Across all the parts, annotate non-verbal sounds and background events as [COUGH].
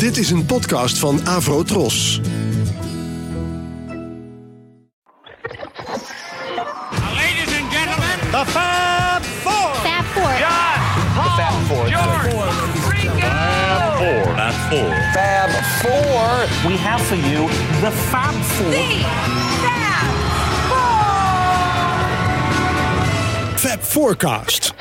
Dit is een podcast van Avro Tros. Ladies and gentlemen, The Fab Four. Fab Four. John, Paul, Four. George, Ringo. Four. Fab Four. Fab Four. We have for you the Fab Four. Fab Forecast.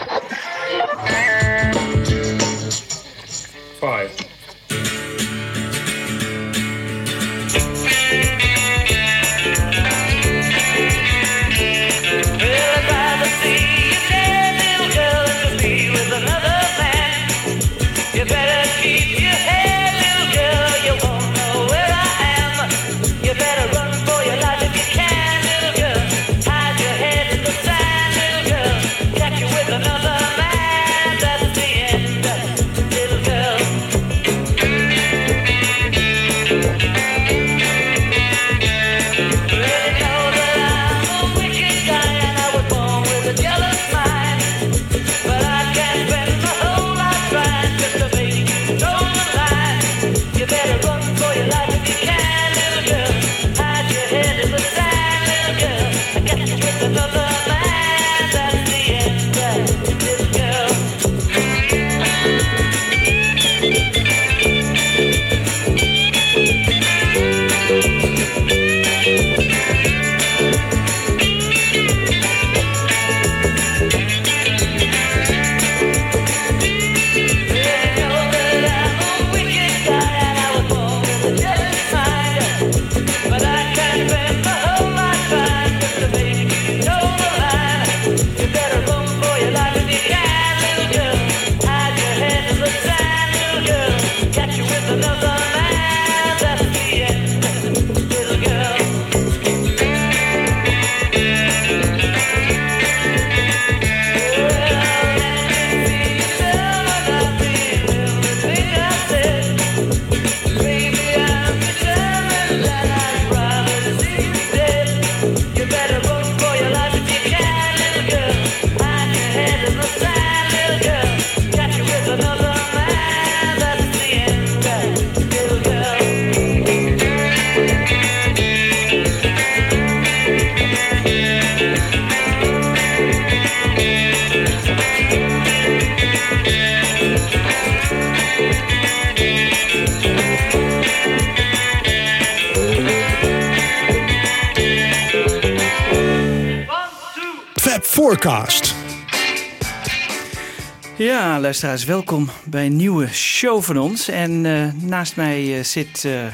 Ja, luisteraars, welkom bij een nieuwe show van ons. En eh, naast mij eh, zit eh,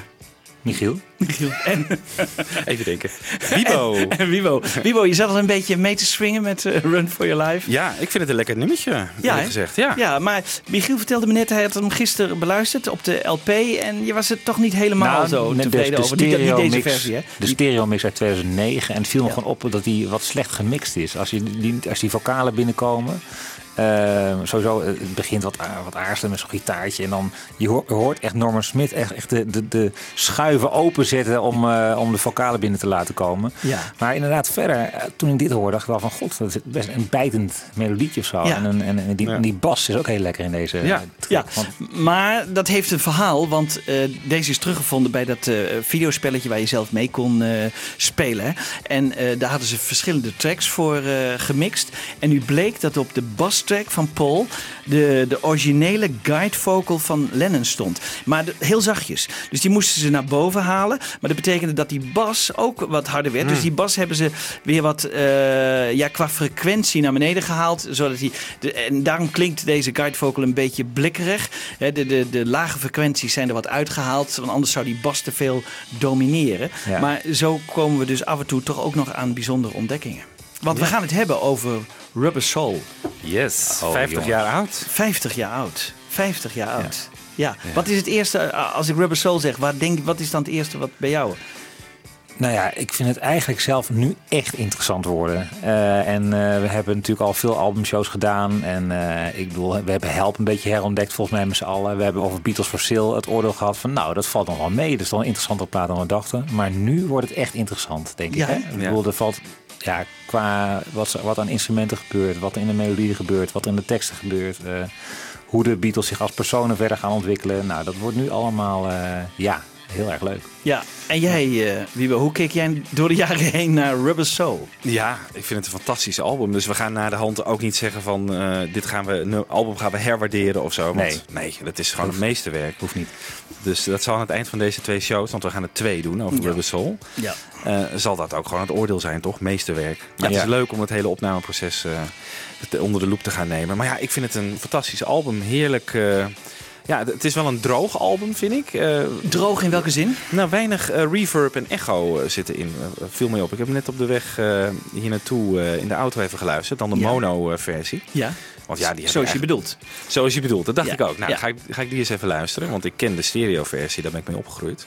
Michiel? Michiel [LAUGHS] en, Even denken. [LAUGHS] Bibo. en Wibo. Wibo, je zat al een beetje mee te swingen met eh, Run for Your Life. Ja, ik vind het een lekker nummertje, ja, gezegd. Ja. ja, maar Michiel vertelde me net, hij had hem gisteren beluisterd op de LP. En je was er toch niet helemaal zo net tevreden de, over. Niet, niet deze stereo-mix- versie, hè? De stereo mix uit 2009. En het viel me Ja. gewoon op dat die wat slecht gemixt is. Als, je die, als die vocalen binnenkomen. Eh, sowieso, eh, het begint wat, a- wat aarzelen met zo'n gitaartje. En dan je hoort, je hoort echt Norman Smith echt, echt de, de, de schuiven openzetten om, eh, om de vocalen binnen te laten komen. Ja. Maar inderdaad, verder, eh, toen ik dit hoorde, dacht ik wel van god, dat is best een bijtend melodietje of zo. Ja. En, een- en, en die, Ja. die bas is ook heel lekker in deze. Ja. eh, track. Ja, Want- maar dat heeft een verhaal, want eh, deze is teruggevonden bij dat eh, videospelletje waar je zelf mee kon eh, spelen. En eh, daar hadden ze verschillende tracks voor eh, gemixt. En nu bleek dat op de van Paul de, de originele guide vocal van Lennon stond. Maar de- heel zachtjes. Dus die moesten ze naar boven halen. Maar dat betekende dat die bas ook wat harder werd. Dus die bas hebben ze weer wat eh, ja, qua frequentie naar beneden gehaald. Zodat die, de, en daarom klinkt deze guide vocal een beetje blikkerig. De, de, de lage frequenties zijn er wat uitgehaald. Want anders zou die bas te veel domineren. Ja. Maar zo komen we dus af en toe toch ook nog aan bijzondere ontdekkingen. Want we gaan het hebben over Rubber Soul. Yes, Oh, 50 jongen. jaar oud. 50 jaar oud. 50 jaar oud. Ja. Wat is het eerste, eh, als ik Rubber Soul zeg, wat, denk, wat is dan het eerste wat bij jou? Nou ja, ik vind het eigenlijk zelf nu echt interessant worden. Eh, en eh, we hebben natuurlijk al veel albumshows gedaan. En eh, ik bedoel, we hebben Help een beetje herontdekt volgens mij met z'n allen. We hebben over Beatles for Sale het oordeel gehad van... nou, dat valt nog wel mee. Dat is toch een interessanter plaat dan we dachten. Maar nu wordt het echt interessant, denk Ja, ik. Hè? hè? Ik bedoel, er valt... Ja, qua wat, wat aan instrumenten gebeurt, wat in de melodie gebeurt, wat in de teksten gebeurt... eh, Hoe de Beatles zich als personen verder gaan ontwikkelen. Nou, dat wordt nu allemaal, eh, ja, heel erg leuk. Ja, en jij, eh Wiebe, hoe keek jij door de jaren heen naar Rubber Soul? Ja, ik vind het een fantastisch album. Dus we gaan naar de hand ook niet zeggen van eh, dit gaan we, een album gaan we herwaarderen of zo. Want, Nee. nee, dat is gewoon het meesterwerk. Hoeft niet. Dus dat zal aan het eind van deze twee shows, want we gaan er twee doen over Ja. Rubber Soul. Ja. eh, zal dat ook gewoon het oordeel zijn, toch? Meesterwerk. Maar Ja. het is leuk om het hele opnameproces eh, onder de loep te gaan nemen. Maar ja, ik vind het een fantastisch album. Heerlijk. Ja, het is wel een droog album, vind ik. Eh, Droog in welke zin? nou, weinig eh, reverb en echo eh, zitten in. Viel mee op. Ik heb net op de weg hier naartoe in de auto even geluisterd. Dan de Ja. mono-versie. Ja, Want ja, die zoals je bedoelt. Zoals je bedoelt, dat dacht Ja, ik ook. Nou, ja. ga, ik, ga ik die eens even luisteren, want ik ken de stereo-versie, daar ben ik mee opgegroeid.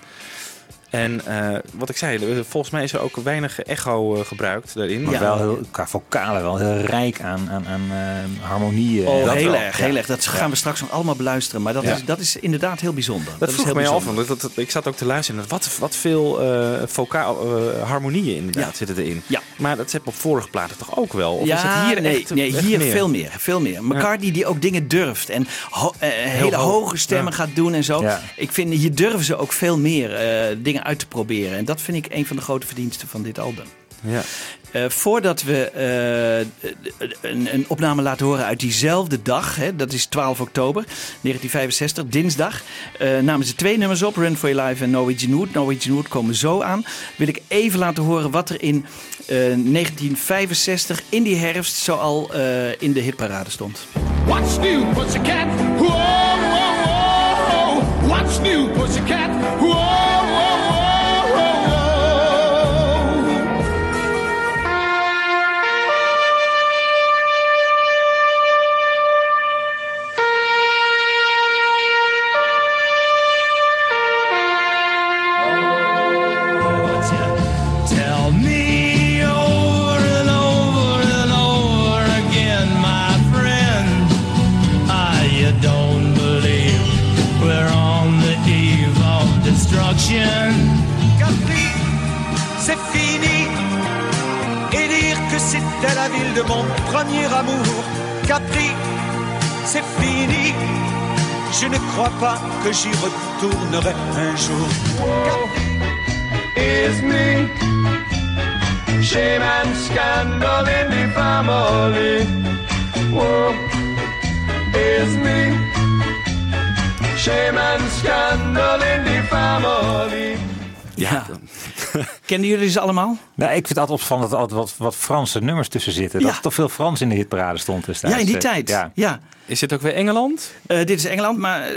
En eh, wat ik zei, eh, volgens mij is er ook weinig echo eh, gebruikt daarin. Maar Ja. wel heel, qua vocalen wel heel rijk aan, aan, aan eh, harmonieën. Oh, dat heel wel. erg, Ja. heel erg. Dat gaan we straks nog allemaal beluisteren. Maar dat, Ja. is, dat is inderdaad heel bijzonder. Dat, is vroeg heel mij af, want dat, dat- ik zat ook te luisteren. en Wat, wat veel eh vocaal, eh, harmonieën inderdaad Ja. zitten erin. Ja. Maar dat zit op vorige platen toch ook wel? Of ja, is het hier nee, echt, nee echt hier meer? veel meer. Veel meer. McCartney die ook dingen durft. En ho- hele hoog. hoge stemmen gaat doen en zo. Ja. Ik vind, hier durven ze ook veel meer eh, dingen uit te proberen. En dat vind ik een van de grote verdiensten van dit album. Ja. Eh, voordat we eh, een, een opname laten horen uit diezelfde dag, hè, dat is 12 oktober 1965, dinsdag, eh, namen ze twee nummers op, Run for Your Life en Norwegian Wood. Norwegian Wood komen zo aan. Wil ik even laten horen wat er in eh, 1965 in die herfst zo al eh, in de hitparade stond. What's new, pussycat? Whoa, whoa, whoa. What's new, pussycat? Whoa, whoa, whoa, destruction. Capri, c'est fini. Et dire que c'était la ville de mon premier amour. Capri, c'est fini. Je ne crois pas que j'y retournerai un jour. Capri, Is me. Shame and scandal in the family. Whoa, is me. Shame and scandal in the family. Ja. [LAUGHS] Kennen jullie ze allemaal? Nou, ik vind het altijd opvallend dat er altijd wat, wat Franse nummers tussen zitten. Dat Ja. er toch veel Frans in de hitparade stond destijds. Ja, in die Eh, tijd. Ja. ja. Is dit ook weer Engeland? Eh, dit is Engeland, maar eh,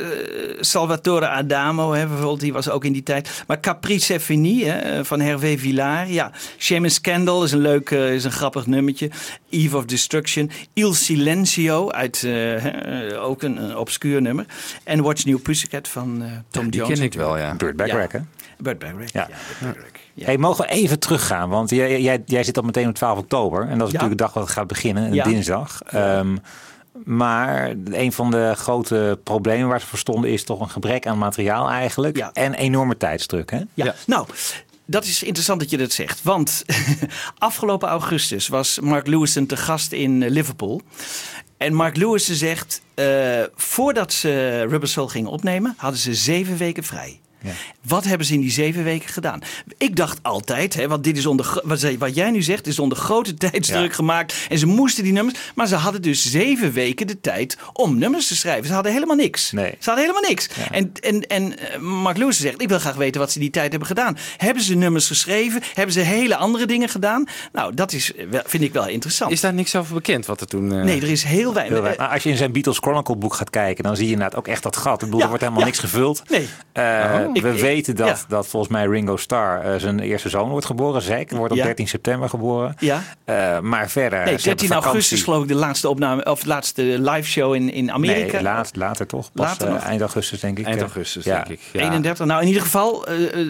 Salvatore Adamo hè, bijvoorbeeld, die was ook in die tijd. Maar Caprice fini hè, van Hervé Villard. Ja, Shame and Scandal is een leuk, eh, is een grappig nummertje. Eve of Destruction. Il Silencio, uit, eh, hè, eh, ook een, een obscuur nummer. En Watch New Pussycat van eh, Tom Die Jones. ken ik wel, ja. Burt Bacharach, hè? Burt Bacharach. Ja. Ja. Ja. Hey, mogen we even teruggaan? Want jij, jij, jij zit al meteen op 12 oktober. En dat is Ja. natuurlijk de dag dat het gaat beginnen, een Ja. dinsdag. Ehm, maar een van de grote problemen waar ze voor stonden is toch een gebrek aan materiaal eigenlijk. Ja. En enorme tijdsdruk. Hè? Ja. Ja. nou, dat is interessant dat je dat zegt. Want [LAUGHS] afgelopen augustus was Mark Lewison te gast in eh, Liverpool. En Mark Lewison zegt, eh, voordat ze Rubber Soul gingen opnemen, hadden ze zeven weken vrij. Ja. Wat hebben ze in die zeven weken gedaan? Ik dacht altijd, hè, want dit is onder, wat, jij nu zegt, is onder grote [LAUGHS] tijdsdruk Ja. gemaakt. En ze moesten die nummers, maar ze hadden dus zeven weken de tijd om nummers te schrijven. Ze hadden helemaal niks. Nee. Ze hadden helemaal niks. En, en, en eh, Mark Lewis zegt, ik wil graag weten wat ze die tijd hebben gedaan. Hebben ze nummers geschreven? Hebben ze hele andere dingen gedaan? Nou, dat is, eh, vind ik wel interessant. Is daar niks over bekend wat er toen... eh, Nee, er is heel weinig. Heel weinig. Maar als je in zijn Beatles Chronicle boek gaat kijken, dan zie je inderdaad ook echt dat gat. Ik bedoel, Ja, er wordt helemaal ja. niks gevuld. Nee. Eh, Ik- we ik- weten dat, ja. dat volgens mij Ringo Starr eh, zijn eerste zoon wordt geboren. Zack wordt op Ja. 13 september geboren. Ja. Eh, maar verder. Nee, ze hebben 13 vakantie. augustus geloof ik de laatste opname of de laatste live show in, in Amerika. Nee, laat, later toch? Pas Later eh, eind augustus denk ik. Eind augustus, ja. denk ik. Ja. 31. Nou, in ieder geval,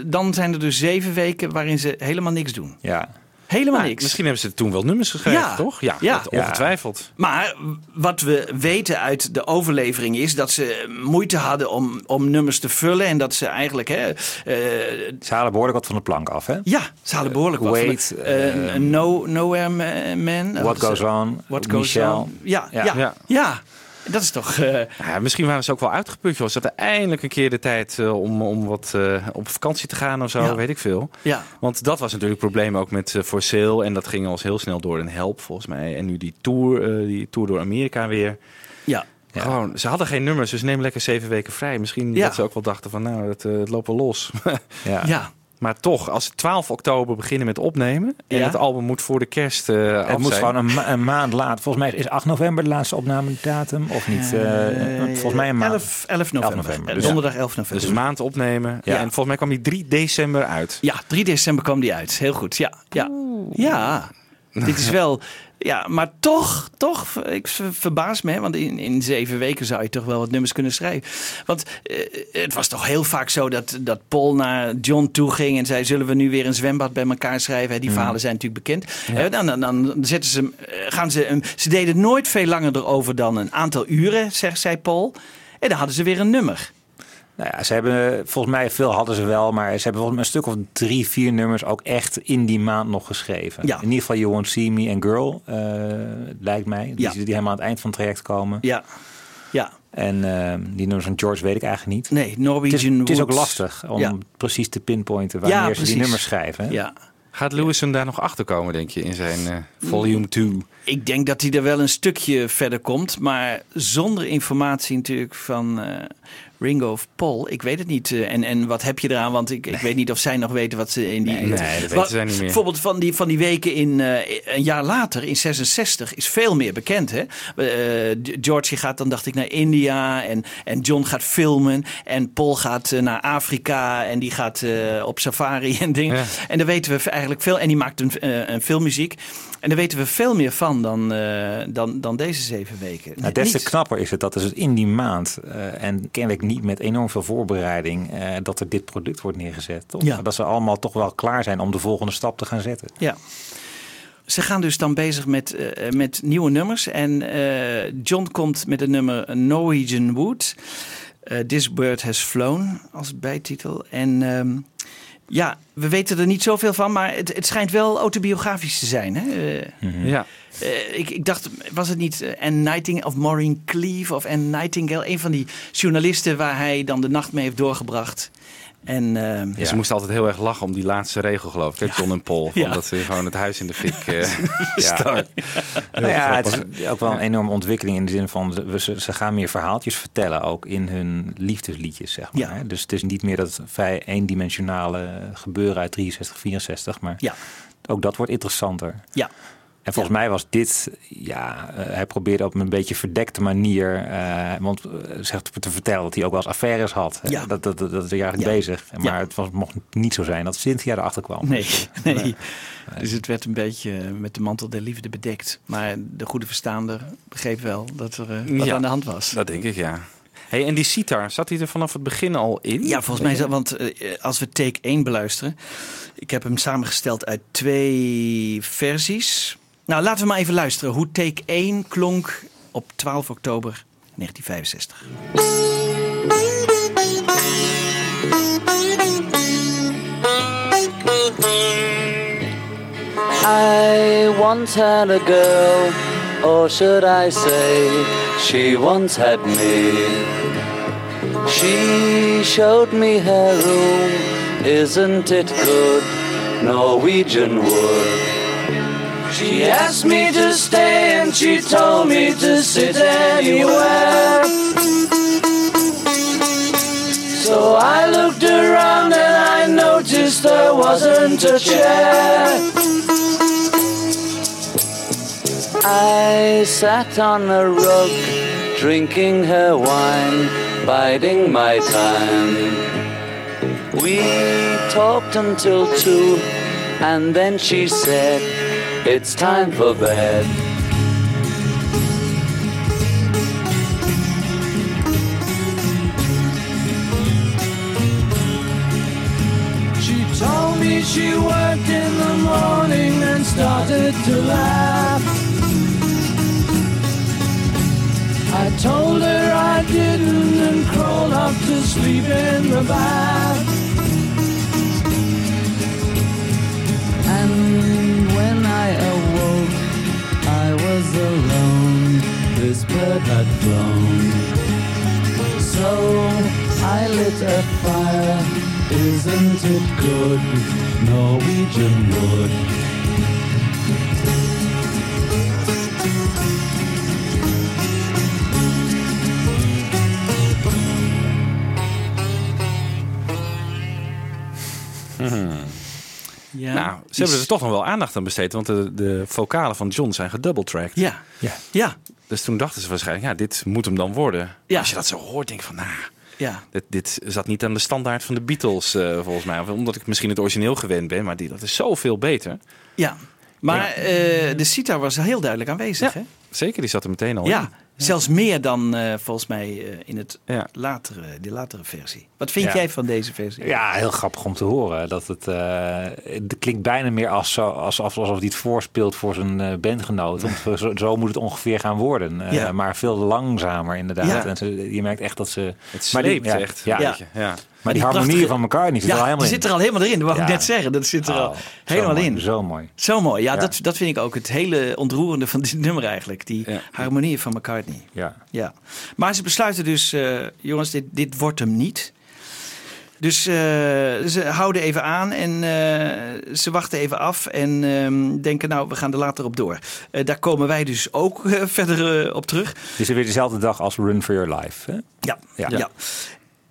dan zijn er dus zeven weken waarin ze helemaal niks doen. Ja. Helemaal Nou, niks. Misschien hebben ze toen wel nummers geschreven, Ja. toch? Ja, Ja. dat ongetwijfeld. Maar wat we weten uit de overlevering is dat ze moeite hadden om, om nummers te vullen. En dat ze eigenlijk, hè, eh, Ze halen behoorlijk wat van de plank af, hè? ja, ze hadden behoorlijk wat. Wait, van de- eh, eh, no, Nowhere Ma- Man. What Goes On, What Goes Michel. On. Ja, ja, Ja. Dat is toch... eh, Ja, misschien waren ze ook wel uitgeput. Ze hadden eindelijk een keer de tijd eh, om, om wat eh, op vakantie te gaan of zo, Ja. weet ik veel. ja. Want dat was natuurlijk het probleem ook met For Sale. En dat ging al heel snel door een help, volgens mij. En nu die tour, die tour door Amerika weer. Ja. Ja. Gewoon, ze hadden geen nummers, dus neem lekker zeven weken vrij. Misschien Ja. dat ze ook wel dachten van, nou, het, eh, het loopt wel los. [LAUGHS] Ja. ja. Maar toch, als ze 12 oktober beginnen met opnemen... en Ja. het album moet voor de kerst eh af Het moet zijn. gewoon een, ma- een maand later. Volgens mij is 8 november de laatste opnamedatum. Of niet? eh, Eh, volgens mij een maand. 11, 11 november. 11 november, Eh, dus- Donderdag 11 november. Dus een maand opnemen. Ja. En volgens mij kwam die 3 december uit. Ja, 3 december kwam die uit. Heel goed. Ja, ja. ja. Dit is wel. Ja, maar toch, toch, ik ver- verbaas me, hè, want in, in zeven weken zou je toch wel wat nummers kunnen schrijven. Want eh, het was toch heel vaak zo dat, dat Paul naar John toe ging en zei: Zullen we nu weer een zwembad bij elkaar schrijven? Hè, Die verhalen zijn natuurlijk bekend. Hè, dan, dan, dan zetten ze, eh, gaan ze, ze deden nooit veel langer erover dan een aantal uren, zegt zij Paul. En dan hadden ze weer een nummer. Nou ja, ze hebben volgens mij veel hadden ze wel, maar ze hebben volgens mij een stuk of drie, vier nummers ook echt in die maand nog geschreven. Ja. In ieder geval You Won't See Me and Girl, eh, lijkt mij. Die, Ja. die helemaal aan het eind van het traject komen. Ja, ja. En eh, die nummers van George weet ik eigenlijk niet. Nee, Het Norwegian is, het is ook lastig om Ja. precies te pinpointen wanneer Ja, ze die nummers schrijven. Ja. Gaat Lewison daar nog achter komen, denk je, in zijn eh, volume 2? Ik denk dat hij er wel een stukje verder komt, maar zonder informatie natuurlijk van eh, Ringo of Paul. Ik weet het niet. eh, en, en wat heb je eraan? Want ik, ik weet niet of zij nog weten wat ze in die. Nee, nee, dat weten zij niet meer. Bijvoorbeeld van die, van die weken in eh, een jaar later, in 66, is veel meer bekend. Hè? George gaat dan, dacht ik, naar India en, en John gaat filmen. En Paul gaat naar Afrika en die gaat op safari [LAUGHS] en dingen. Ja. En daar weten we eigenlijk veel. En die maakt een, een filmmuziek. En daar weten we veel meer van dan, eh, dan, dan deze zeven weken. Nou, des te knapper is het dat dus in die maand, eh, en kennelijk niet met enorm veel voorbereiding, eh, dat er dit product wordt neergezet. Toch? Ja. Dat ze allemaal toch wel klaar zijn om de volgende stap te gaan zetten. Ja. Ze gaan dus dan bezig met, met nieuwe nummers. En John komt met het nummer Norwegian Wood. This Bird Has Flown als bijtitel. En ehm, ja, we weten er niet zoveel van, maar het, het schijnt wel autobiografisch te zijn. Hè? Eh, Ja. eh, ik, ik dacht, was het niet eh, Anne Nightingale of Maureen Cleave of Anne Nightingale? Een van die journalisten waar hij dan de nacht mee heeft doorgebracht. En ehm, Ja, Ze moesten altijd heel erg lachen om die laatste regel, geloof ik. hè, John en Paul. Van Ja. Dat ze gewoon het huis in de fik eh [LAUGHS] ja. Nou ja, het is ook wel een enorme ontwikkeling in de zin van ze- ze, gaan meer verhaaltjes vertellen, ook in hun liefdesliedjes, zeg maar. Hè. Dus het is niet meer dat vrij eendimensionale gebeuren uit 63, 64, maar ja, ook dat wordt interessanter. ja. En volgens mij was dit, ja, eh, hij probeerde op een beetje verdekte manier, eh, want eh, zegt te vertellen dat hij ook wel eens affaires had. Ja. Dat, dat, dat, dat is hij eigenlijk Ja. bezig. Maar Ja. het was, mocht niet zo zijn dat Cynthia erachter kwam. Nee, [LAUGHS] nee. Dus het werd een beetje met de mantel der liefde bedekt. Maar de goede verstaander begreep wel dat er eh, wat Ja. aan de hand was. Dat denk ik, ja. Hey, en die sitar, zat hij er vanaf het begin al in? Ja, volgens mij, want eh, als we take 1 beluisteren, ik heb hem samengesteld uit twee versies. Nou, laten we maar even luisteren hoe take 1 klonk op 12 oktober 1965. I once had a girl, or should I say, she once had me. She showed me her room, isn't it good? Norwegian wood. She asked me to stay and she told me to sit anywhere. So I looked around and I noticed there wasn't a chair. I sat on a rug, drinking her wine, biding my time. We talked until two, and then she said, It's time for bed. She told me she worked in the morning and started to laugh. I told her I didn't and crawled up to sleep in the bath. Was alone. This bird had flown. So I lit a fire. Isn't it good? Norwegian wood. Ja. Nou, ze hebben er toch nog wel aandacht aan besteed. Want de, de vocalen van John zijn gedouble-tracked. Ja. Ja. Ja. Dus toen dachten ze waarschijnlijk, ja, dit moet hem dan worden. Ja. Als je dat zo hoort, denk ik van, nou, Ja. dit, dit zat niet aan de standaard van de Beatles eh, volgens mij. Omdat ik misschien het origineel gewend ben, maar die, dat is zoveel beter. Ja. Maar eh, de sitar was heel duidelijk aanwezig, hè? Zeker, die zat er meteen al in. Zelfs meer dan eh, volgens mij eh, in het Ja. latere, de latere versie. Wat vind Ja. jij van deze versie? Ja, heel grappig om te horen. Dat het, eh, het klinkt bijna meer als, zo- alsof, alsof hij het voorspeelt voor zijn bandgenoot. Want zo, zo moet het ongeveer gaan worden. Eh, Ja. Maar veel langzamer inderdaad. Ja. En ze, je merkt echt dat ze... Het Maar die- sleept ja, echt. ja. ja. Maar die die harmonie prachtige- van elkaar niet zit er al Ja, helemaal die in. zit er al helemaal in. Dat wou ik Ja. net zeggen. Dat zit er al Oh, helemaal zo in. Zo mooi. Zo mooi. Ja, Ja. Dat, dat vind ik ook het hele ontroerende van dit [LAUGHS] nummer eigenlijk. Die Ja. harmonie van McCartney. Ja. Ja. Maar ze besluiten dus, eh, jongens, dit, dit wordt hem niet. Dus eh, ze houden even aan en eh, ze wachten even af en ehm, denken, nou, we gaan er later op door. Daar komen wij dus ook [LAUGHS] verder op terug. Is weer dezelfde dag als Run for Your Life. Hè? Ja, ja. Ja.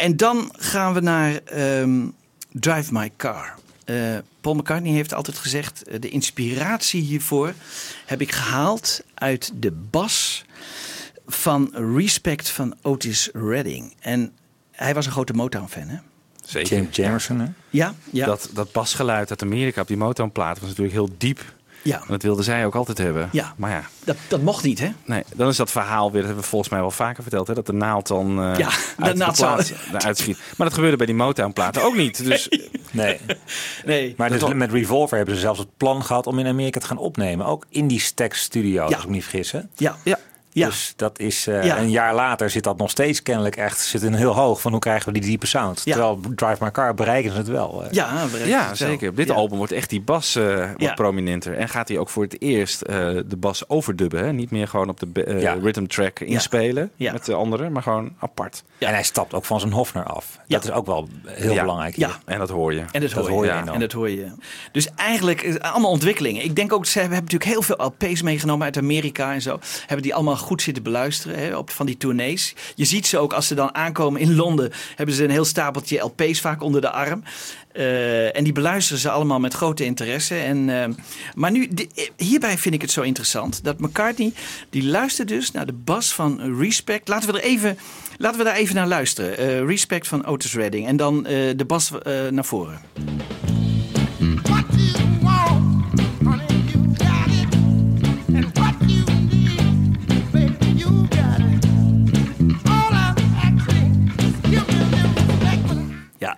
En dan gaan we naar ehm, Drive My Car. Eh, Paul McCartney heeft altijd gezegd: eh, de inspiratie hiervoor heb ik gehaald uit de bas van Respect van Otis Redding. En hij was een grote Motown-fan, hè? Zeker. James Jamerson, hè? Ja, ja, Dat, dat basgeluid uit Amerika op die Motown-plaat was natuurlijk heel diep. Ja. En dat wilden zij ook altijd hebben. Ja. Maar ja, Dat, dat mocht niet, hè? nee, dan is dat verhaal weer, dat hebben we volgens mij wel vaker verteld, hè, dat de naald dan eh Ja, de uit naald de plaat zou- eruit schiet. Maar dat gebeurde bij die Motown-platen ook niet. Dus Nee. Nee. Maar dus met Revolver hebben ze zelfs het plan gehad om in Amerika te gaan opnemen. Ook in die Stax Studio, Ja. als ik me niet vergis. Hè? Ja, ja, ja. Dus dat is eh, Ja. een jaar later zit dat nog steeds kennelijk echt zit een heel hoog van hoe krijgen we die diepe sound. Ja. Terwijl Drive My Car bereiken ze het wel. eh. ja, ja het wel. zeker. Op dit Ja. album wordt echt die bas eh, wat Ja. prominenter. En gaat hij ook voor het eerst eh, de bas overdubben. Hè? Niet meer gewoon op de eh, rhythm track inspelen Ja. met de anderen, maar gewoon apart. En hij stapt ook van zijn Hofner af. Ja. Dat is ook wel heel Ja. belangrijk. Ja. En dat hoor je. En dat, Dat hoor, je. je ja. enorm. En dat hoor je. Dus eigenlijk allemaal ontwikkelingen. Ik denk ook, ze hebben natuurlijk heel veel LP's meegenomen uit Amerika en zo. Hebben die allemaal goed zitten beluisteren hè, op van die tournees. Je ziet ze ook als ze dan aankomen in Londen. Hebben ze een heel stapeltje LP's vaak onder de arm. Eh, en die beluisteren ze allemaal met grote interesse. En, eh, maar nu, hierbij vind ik het zo interessant dat McCartney, die luistert dus naar de bas van Respect. Laten we er even, laten we daar even naar luisteren. Eh, Respect van Otis Redding. En dan de bas naar voren.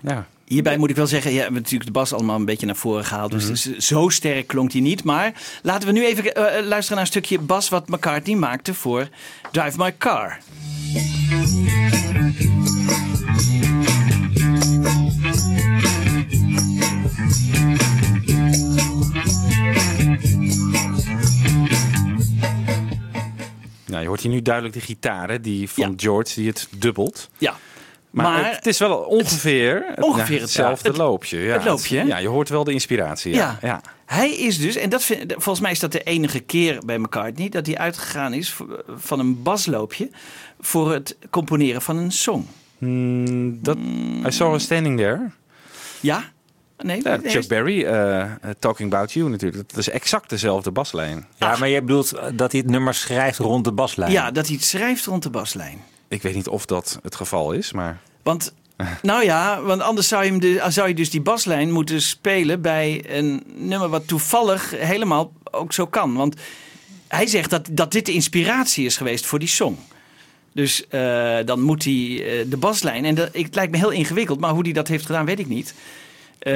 Ja. Hierbij moet ik wel zeggen, ja, we hebben natuurlijk de bas allemaal een beetje naar voren gehaald. Dus is- zo sterk klonk hij niet. Maar laten we nu even eh, eh, luisteren naar een stukje bas wat McCartney maakte voor Drive My Car. Nou, je hoort hier nu duidelijk de gitaar, hè, die van Ja. George, die het dubbelt. Ja. Maar, Maar- het is wel ongeveer, het, ongeveer hetzelfde het- loopje. Ja, het loopje? Ja, je hoort wel de inspiratie. Ja. Ja. Ja. Hij is dus, en dat vind, volgens mij is dat de enige keer bij McCartney dat hij uitgegaan is van een basloopje voor het componeren van een song. Hmm, dat, I saw her standing there. Ja? Nee? Ja, nee, Chuck Berry, eh, Talking About You natuurlijk. Dat is exact dezelfde baslijn. Ja, maar je bedoelt dat hij het nummer schrijft rond de baslijn. Ja, dat hij het schrijft rond de baslijn. Ik weet niet of dat het geval is, maar... Want, [LAUGHS] nou ja, want anders zou je, hem de, zou je dus die baslijn moeten spelen bij een nummer wat toevallig helemaal ook zo kan. Want hij zegt dat, dat dit de inspiratie is geweest voor die song. Dus eh, dan moet hij eh, de baslijn, en dat, ik, het lijkt me heel ingewikkeld, maar hoe hij dat heeft gedaan weet ik niet. Eh,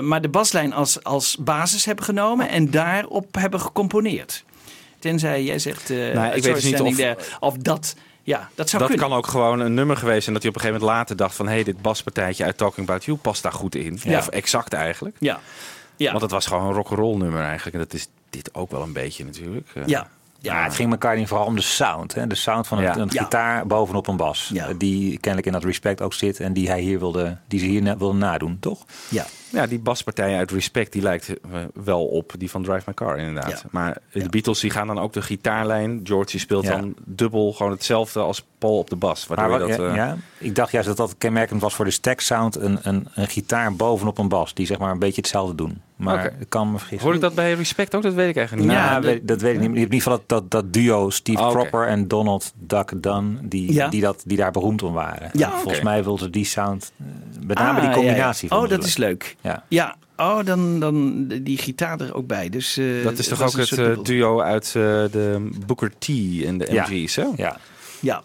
maar de baslijn als, als basis hebben genomen en daarop hebben gecomponeerd. Tenzij jij zegt, Nou, ik weet dus niet of- of dat, ja, dat zou dat kunnen. kan ook gewoon een nummer geweest zijn dat hij op een gegeven moment later dacht van... hé, hey, dit baspartijtje uit Talking About You past daar goed in. Ja. Of exact eigenlijk. Ja, ja. Want het was gewoon een rock'n'roll nummer eigenlijk. En dat is dit ook wel een beetje natuurlijk. Eh, Ja. Ja, het ging McCartney vooral om de sound. Hè? De sound van een, Ja. een Ja. gitaar bovenop een bas. Ja. Eh, Die kennelijk in dat respect ook zit. En die hij hier wilde, die ze hier wilde nadoen, toch? Ja. Ja, die baspartij uit Respect die lijkt eh, wel op die van Drive My Car inderdaad. Ja. Maar de Ja. Beatles die gaan dan ook de gitaarlijn. George die speelt Ja. dan dubbel gewoon hetzelfde als Paul op de bas. Waardoor wat- dat, ja, eh, ja, ik dacht juist dat dat kenmerkend was voor de stack sound. Een, een, een gitaar bovenop een bas. Die zeg maar een beetje hetzelfde doen. Maar ik kan me vergissen. Hoor ik dat bij Respect ook? Dat weet ik eigenlijk niet. Ja, Ja, dat, weet, dat weet ik niet. In ieder geval dat, dat, dat duo Steve Oh, oké. Cropper en Donald Duck Dunn, die, Ja. die, dat, die daar beroemd om waren. Ja. Volgens mij wilden ze die sound, eh, met name Ah, die combinatie. ja. Oh, dat is leuk. Ja. Ja, oh, dan, dan die gitaar er ook bij. Dus, eh, Dat is toch ook het eh, duo uit eh, de Booker T en de Ja. MG's, hè? Ja. Ja.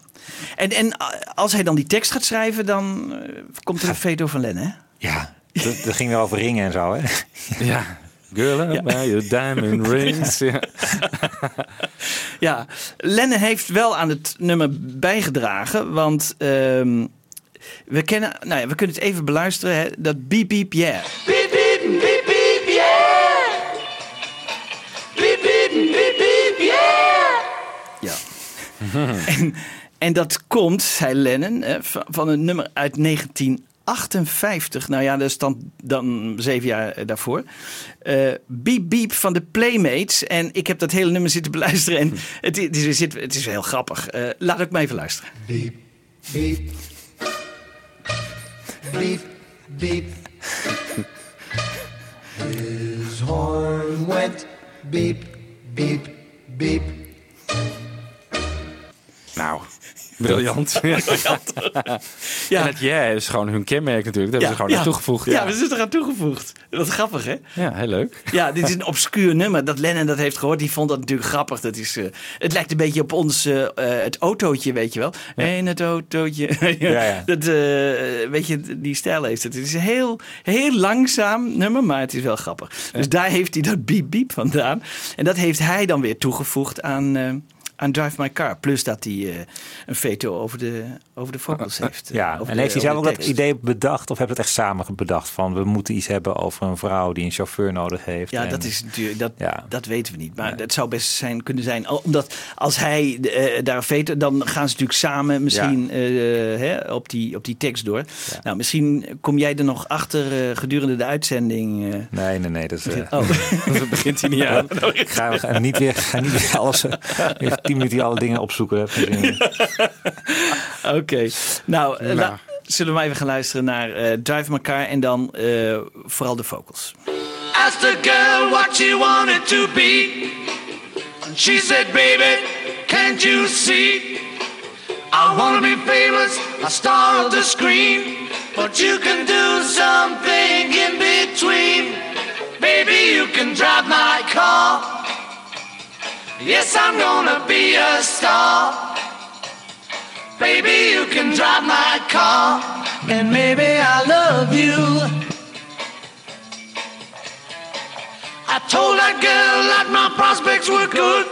En, en als hij dan die tekst gaat schrijven, dan komt er een veto van Len, hè? Ja, dat, dat ging weer over ringen en zo, hè? [LAUGHS] Ja. Girl, I'll buy you diamond [LAUGHS] rings. Ja. Ja, Lennon heeft wel aan het nummer bijgedragen, want ehm, we, kennen, nou ja, we kunnen het even beluisteren, hè, dat beep beep yeah. Beep, beep, beep, beep, yeah. Beep, beep, beep, beep, yeah. Ja. [LAUGHS] en, en dat komt, zei Lennon, hè, van, een nummer uit 1958. Nou ja, dat is dan, dan zeven jaar eh, daarvoor. Eh beep Beep van de Playmates. En ik heb dat hele nummer zitten beluisteren. En het, is- het, is, het is heel grappig. Eh, laat ik maar even luisteren. Beep, beep. Beep, beep. His horn went beep, beep, beep. Nou, briljant. [LAUGHS] Ja. Ja. En het yeah is gewoon hun kenmerk natuurlijk. Dat hebben ze gewoon aan toegevoegd. Ja, we zijn eraan toegevoegd. Wat grappig, hè? Ja, heel leuk. Ja, dit is [LAUGHS] een obscuur nummer. Dat Lennon dat heeft gehoord, die vond dat natuurlijk grappig. Dat is, eh, het lijkt een beetje op ons, eh, eh, het autootje, weet je wel. En het autootje. Ja, ja. [LAUGHS] Dat, weet je, die stijl heeft het. Het is een heel, heel langzaam nummer, maar het is wel grappig. Dus daar heeft hij dat beep beep vandaan. En dat heeft hij dan weer toegevoegd aan... aan Drive My Car. Plus dat hij eh, een veto over de, over de vocals heeft. eh, Ja, en de- heeft hij zelf ook dat idee bedacht? Of hebben het echt samen bedacht? Van we moeten iets hebben over een vrouw die een chauffeur nodig heeft. Ja, en- dat is natuurlijk dat, Ja. dat weten we niet. Maar het zou best zijn, kunnen zijn. Omdat als hij eh, daar veto, dan gaan ze natuurlijk samen misschien hè, op, die, op die tekst door. Nou, misschien kom jij er nog achter gedurende de uitzending. Nee, nee, nee. Dat is, Oh. [LAUGHS] Dat begint hij niet aan. [LAUGHS] ik ga, we gaan niet weer, ga niet weer alles, weer tien minuten hier alle dingen opzoeken. [LAUGHS] Oké. Nou, eh, la- zullen we maar even gaan luisteren naar eh, Drive elkaar en dan eh, vooral de vocals. Asked the girl what she wanted to be. And she said, baby, can't you see? I wanna be famous, a star of the screen. But you can do something in between. Baby, you can drive my car. Yes, I'm gonna be a star. Baby, you can drive my car. And maybe I love you. I told that girl that my prospects were good.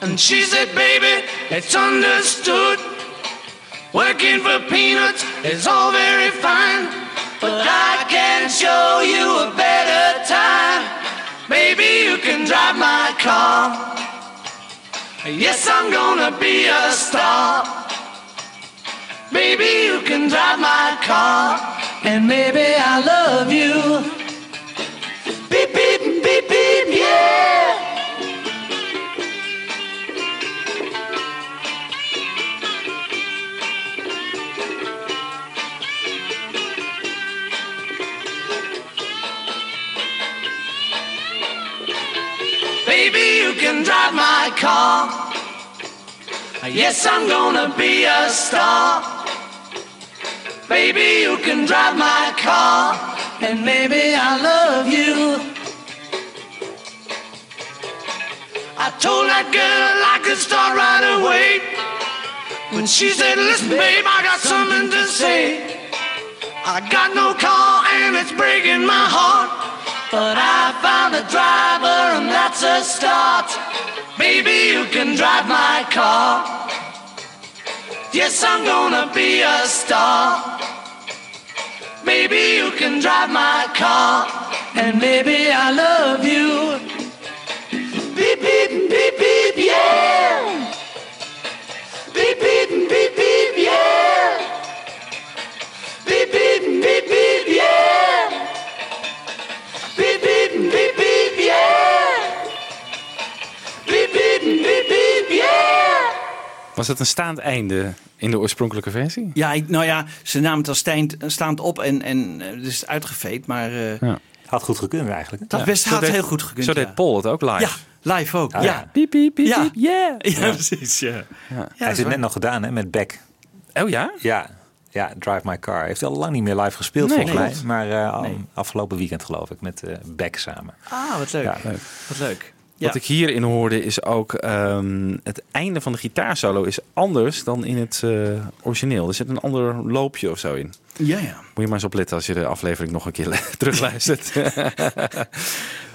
And she said, baby, it's understood. Working for peanuts is all very fine. But I can show you a better drive my car. Yes, I'm gonna be a star. Baby, you can drive my car. And maybe I love you. Baby, you can drive my car. Yes, I'm gonna be a star. Baby, you can drive my car. And maybe I love you. I told that girl I could start right away. When she said, Listen, babe, I got something to say. I got no car and it's breaking my heart. But I found a driver and that's a start. Baby, you can drive my car. Yes, I'm gonna be a star. Maybe you can drive my car. And maybe I love you. Beep, beep, beep, beep, yeah. Was het een staand einde in de oorspronkelijke versie? Ja, ik, nou ja, ze namen het als staand, staand op en, en eh, het is uitgeveed. Maar eh, Ja. Had goed gekund eigenlijk. dat best had deed- heel goed gekund. Zo ja. deed Paul het ook live. Ja, live ook. Ah, ja. ja. Piep, piep, piep, Ja. piep, yeah. [LAUGHS] Ja, precies. Ja. Ja, Hij is het net waar. nog gedaan hè, met Beck. Oh ja? Ja, ja, Drive My Car. Hij heeft al lang niet meer live gespeeld Nee, volgens mij. Maar eh, Nee. afgelopen weekend geloof ik met eh Beck samen. Ah, wat leuk. Ja. Wat leuk. Wat ik hierin hoorde is ook ehm, het einde van de gitaarsolo is anders dan in het eh, origineel. Er zit een ander loopje of zo in. ja, ja. Moet je maar eens opletten als je de aflevering nog een keer [LAUGHS] terugluistert. [LAUGHS]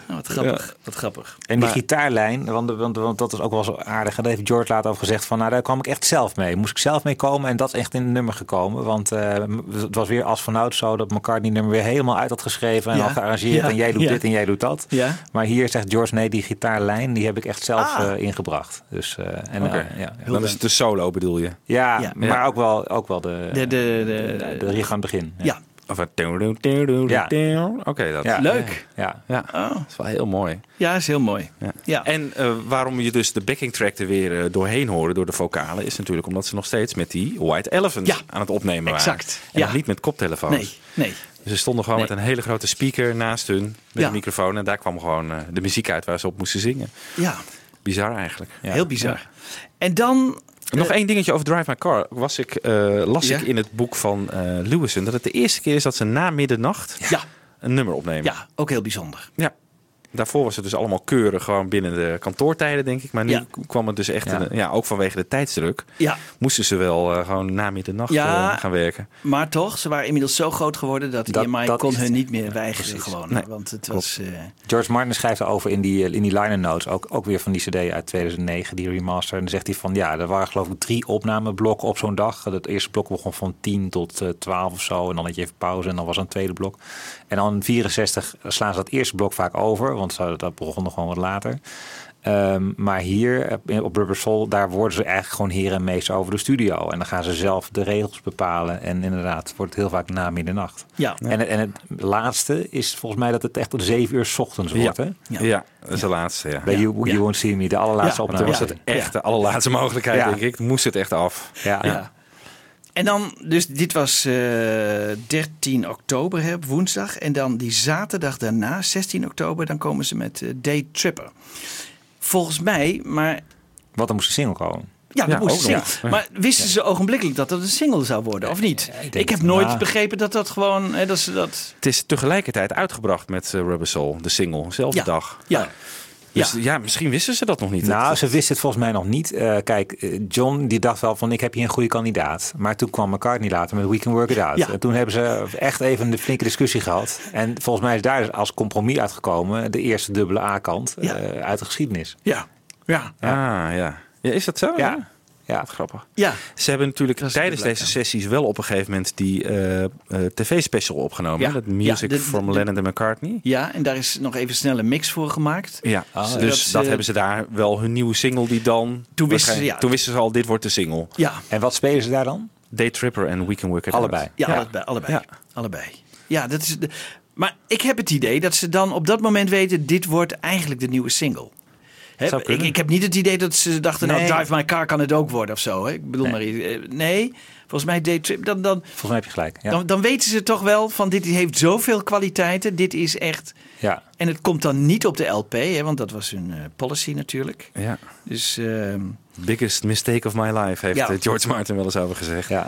Nou, wat grappig. Wat grappig. En die Maar- gitaarlijn, want, want, want dat is ook wel zo aardig. En daar heeft George later over gezegd van, nou daar kwam ik echt zelf mee. Moest ik zelf mee komen en dat is echt in het nummer gekomen. Want eh, het was weer als vanouds zo dat McCartney nummer weer helemaal uit had geschreven en Ja. had gearrangeerd. Ja. En jij doet Ja. dit en jij doet dat. Ja. Maar hier zegt George, nee, die gitaarlijn die heb ik echt zelf Ah. eh, ingebracht. Dus, eh, en, eh, ja, ja. dan is het de solo bedoel je? Ja, Ja. maar Ja. ook wel, ook wel de, De, de, de, de, de riff aan het begin. ja. Of. Ja. Oké, dat Ja. leuk. Ja. Ja, Oh. dat is wel heel mooi. Ja, is heel mooi. Ja. Ja. En eh, waarom je dus de backing track er weer eh, doorheen hoorde door de vocalen, is natuurlijk omdat ze nog steeds met die White Elephant Ja, aan het opnemen exact. waren. En Ja. niet met koptelefoons. Nee, nee. Dus ze stonden gewoon Nee. met een hele grote speaker naast hun met Ja. een microfoon. En daar kwam gewoon eh, de muziek uit waar ze op moesten zingen. Ja, Bizar eigenlijk. heel bizar. En dan... Nog één dingetje over Drive My Car. Was ik, eh, las Ja? ik in het boek van eh Lewison dat het de eerste keer is dat ze na middernacht Ja, een nummer opnemen. ja, ook heel bijzonder. Ja. Daarvoor was het dus allemaal keurig gewoon binnen de kantoortijden, denk ik. Maar nu Ja. kwam het dus echt, Ja. een- ja, ook vanwege de tijdsdruk, Ja, moesten ze wel eh, gewoon na middernacht Ja. eh, gaan werken. maar toch, ze waren inmiddels zo groot geworden dat, Dat- EMI dat kon hun niet meer weigeren precies. gewoon. Nee, want het was... eh, George Martin schrijft over in die, in die liner notes, ook, ook weer van die cd uit 2009, die remaster. En dan zegt hij van, ja, er waren geloof ik drie opnameblokken op zo'n dag. Het eerste blok begon van 10 tot eh, 12 of zo. En dan had je even pauze en dan was er een tweede blok. En dan in 64 slaan ze dat eerste blok vaak over, want ze- dat begon nog gewoon wat later. Ehm, maar hier eh, op Rubber Soul, daar worden ze eigenlijk gewoon heer en meester over de studio. En dan gaan ze zelf de regels bepalen. En inderdaad, wordt het heel vaak na middernacht. ja, En, het, en het laatste is volgens mij dat het echt tot zeven uur 's ochtends wordt. Hè? Ja. Ja. dat is de laatste. Ja. Bij Ja. you, you Ja. Won't See Me, de allerlaatste Ja. Toen opname. was het echt de allerlaatste mogelijkheid, Ja. denk ik. Moest het echt af. Ja. En dan, dus dit was eh 13 oktober hè, woensdag. En dan die zaterdag daarna, 16 oktober, dan komen ze met eh, Day Tripper. Volgens mij, maar Want er moest een single komen. ja, dat Ja, moest single. Maar wisten ze ogenblikkelijk dat dat een single zou worden, of niet? ik ik, denk heb nooit nou. begrepen dat dat gewoon, hè, dat ze dat... Het is tegelijkertijd uitgebracht met eh, Rubber Soul, de single, dezelfde Ja. dag. Ja, Dus Ja. ja. misschien wisten ze dat nog niet. Nou, Dat- ze wist het volgens mij nog niet. Eh, kijk, eh, John die dacht wel van ik heb hier een goede kandidaat. Maar toen kwam McCartney later met We Can Work It Out. Ja. En toen hebben ze echt even een flinke discussie gehad. En volgens mij is daar als compromis uitgekomen de eerste dubbele A-kant Ja. eh, uit de geschiedenis. ja, ja, Ah, ja. ja. Is dat zo? Ja. Ja. Wat grappig. ja. Ze hebben natuurlijk tijdens deze sessies wel op een gegeven moment die eh, eh, tv-special opgenomen. Ja. Dat Music Ja, de- from de- Lennon en McCartney. Ja, en daar is nog even snel een mix voor gemaakt. Ja, Ah, dus dat dat, ze- hebben ze daar wel hun nieuwe single die dan... Toen wisten ze, waarschijnlijk- ja. Toen wisten ze al, dit wordt de single. Ja, En wat spelen ze daar dan? Day Tripper en We Can Work It Allebei. Out. Ja, Ja. allebei. allebei. Ja. allebei. Ja, dat is de, maar ik heb het idee dat ze dan op dat moment weten... dit wordt eigenlijk de nieuwe single. Ik, ik heb niet het idee dat ze dachten... Nee. nou, Drive My Car kan het ook worden of zo. Hè? Ik bedoel Nee. maar... iets. Eh, Nee, volgens mij Day Trip... Dan, dan, Volgens mij heb je gelijk. Ja. dan, dan weten ze toch wel van... dit heeft zoveel kwaliteiten. Dit is echt... ja. En het komt dan niet op de LP, hè, want dat was hun eh, policy natuurlijk. Ja. Dus ehm, Biggest mistake of my life, heeft Ja. eh, George Martin wel eens over gezegd. ja.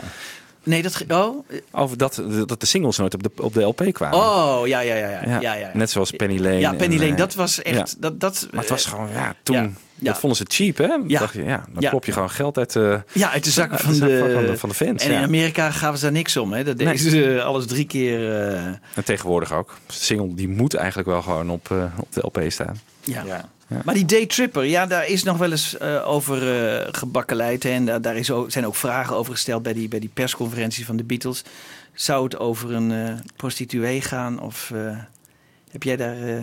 Nee, dat... Oh, Over dat, dat de singles nooit op de, op de LP kwamen. oh ja, ja, ja, ja, ja, ja, ja. Net zoals Penny Lane. Ja, Penny en, Lane, eh, dat was echt... ja. Dat, dat, Maar het was eh, gewoon, ja, toen... ja. Ja. Dat vonden ze cheap, hè? Ja. dacht je, ja, dan Ja. klop je gewoon geld uit de... Ja, uit de zakken van, de van de- van de fans, En in. Amerika gaven ze daar niks om. Hè? Dat Nee. deden ze alles drie keer. eh, En tegenwoordig ook. De single die moet eigenlijk wel gewoon op, eh, op de LP staan. ja. Ja. Maar die Day Tripper, ja, daar is nog wel eens eh, over eh gebakkeleid. hè. En daar, daar is ook, zijn ook vragen over gesteld bij die, bij die persconferentie van de Beatles. Zou het over een eh, prostituee gaan? Of eh, heb jij daar... eh,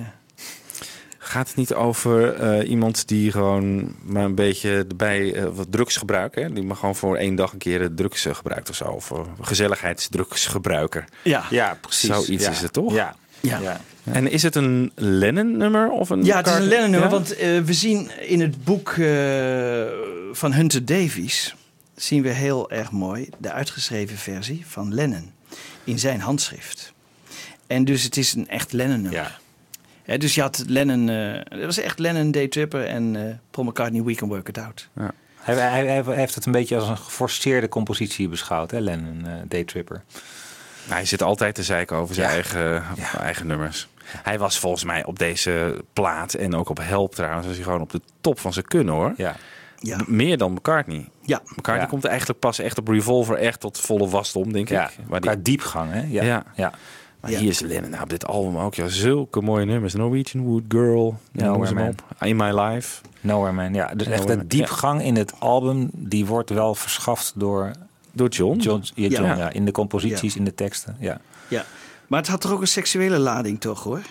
Gaat het niet over eh, iemand die gewoon maar een beetje erbij wat drugs gebruikt? Hè? Die maar gewoon voor één dag een keer drugs eh, gebruikt of zo. Of uh, gezelligheidsdrugsgebruiker. ja. ja, precies. Zoiets ja. is het toch? Ja. Ja. ja. En is het een Lennon-nummer of een Ja, het is een? Lennon-nummer. Ja? Want eh, we zien in het boek eh, van Hunter Davies... zien we heel erg mooi de uitgeschreven versie van Lennon in zijn handschrift. En dus het is een echt Lennon-nummer. Ja. Hè, dus je had Lennon, eh het was echt Lennon, Day Tripper en eh, Paul McCartney, We Can Work It Out. Hij, hij, hij heeft het een beetje als een geforceerde compositie beschouwd, hè, Lennon, eh Daytripper. Hij zit altijd te zeiken over zijn Ja. eigen, eigen nummers. Hij was volgens mij op deze plaat en ook op Help trouwens, was hij gewoon op de top van zijn kunnen hoor. Ja. Ja. Meer dan McCartney. Ja. McCartney Ja. komt eigenlijk pas echt op Revolver echt tot volle wasdom, denk Ja, ik. Maar qua die, diepgang, hè? Ja. Ja. ja. maar Ja. hier is Lennon nou, op dit album ook. Ja, zulke mooie nummers. Norwegian Wood Girl. Ja, Nowhere Man. op. In My Life. Nowhere Man. Ja, dus echt Nowhere de diepgang in het album, die wordt wel verschaft door Door John. John, ja, John, Ja. ja. in de composities, Ja. in de teksten. Ja. Ja, maar het had toch ook een seksuele lading, toch hoor?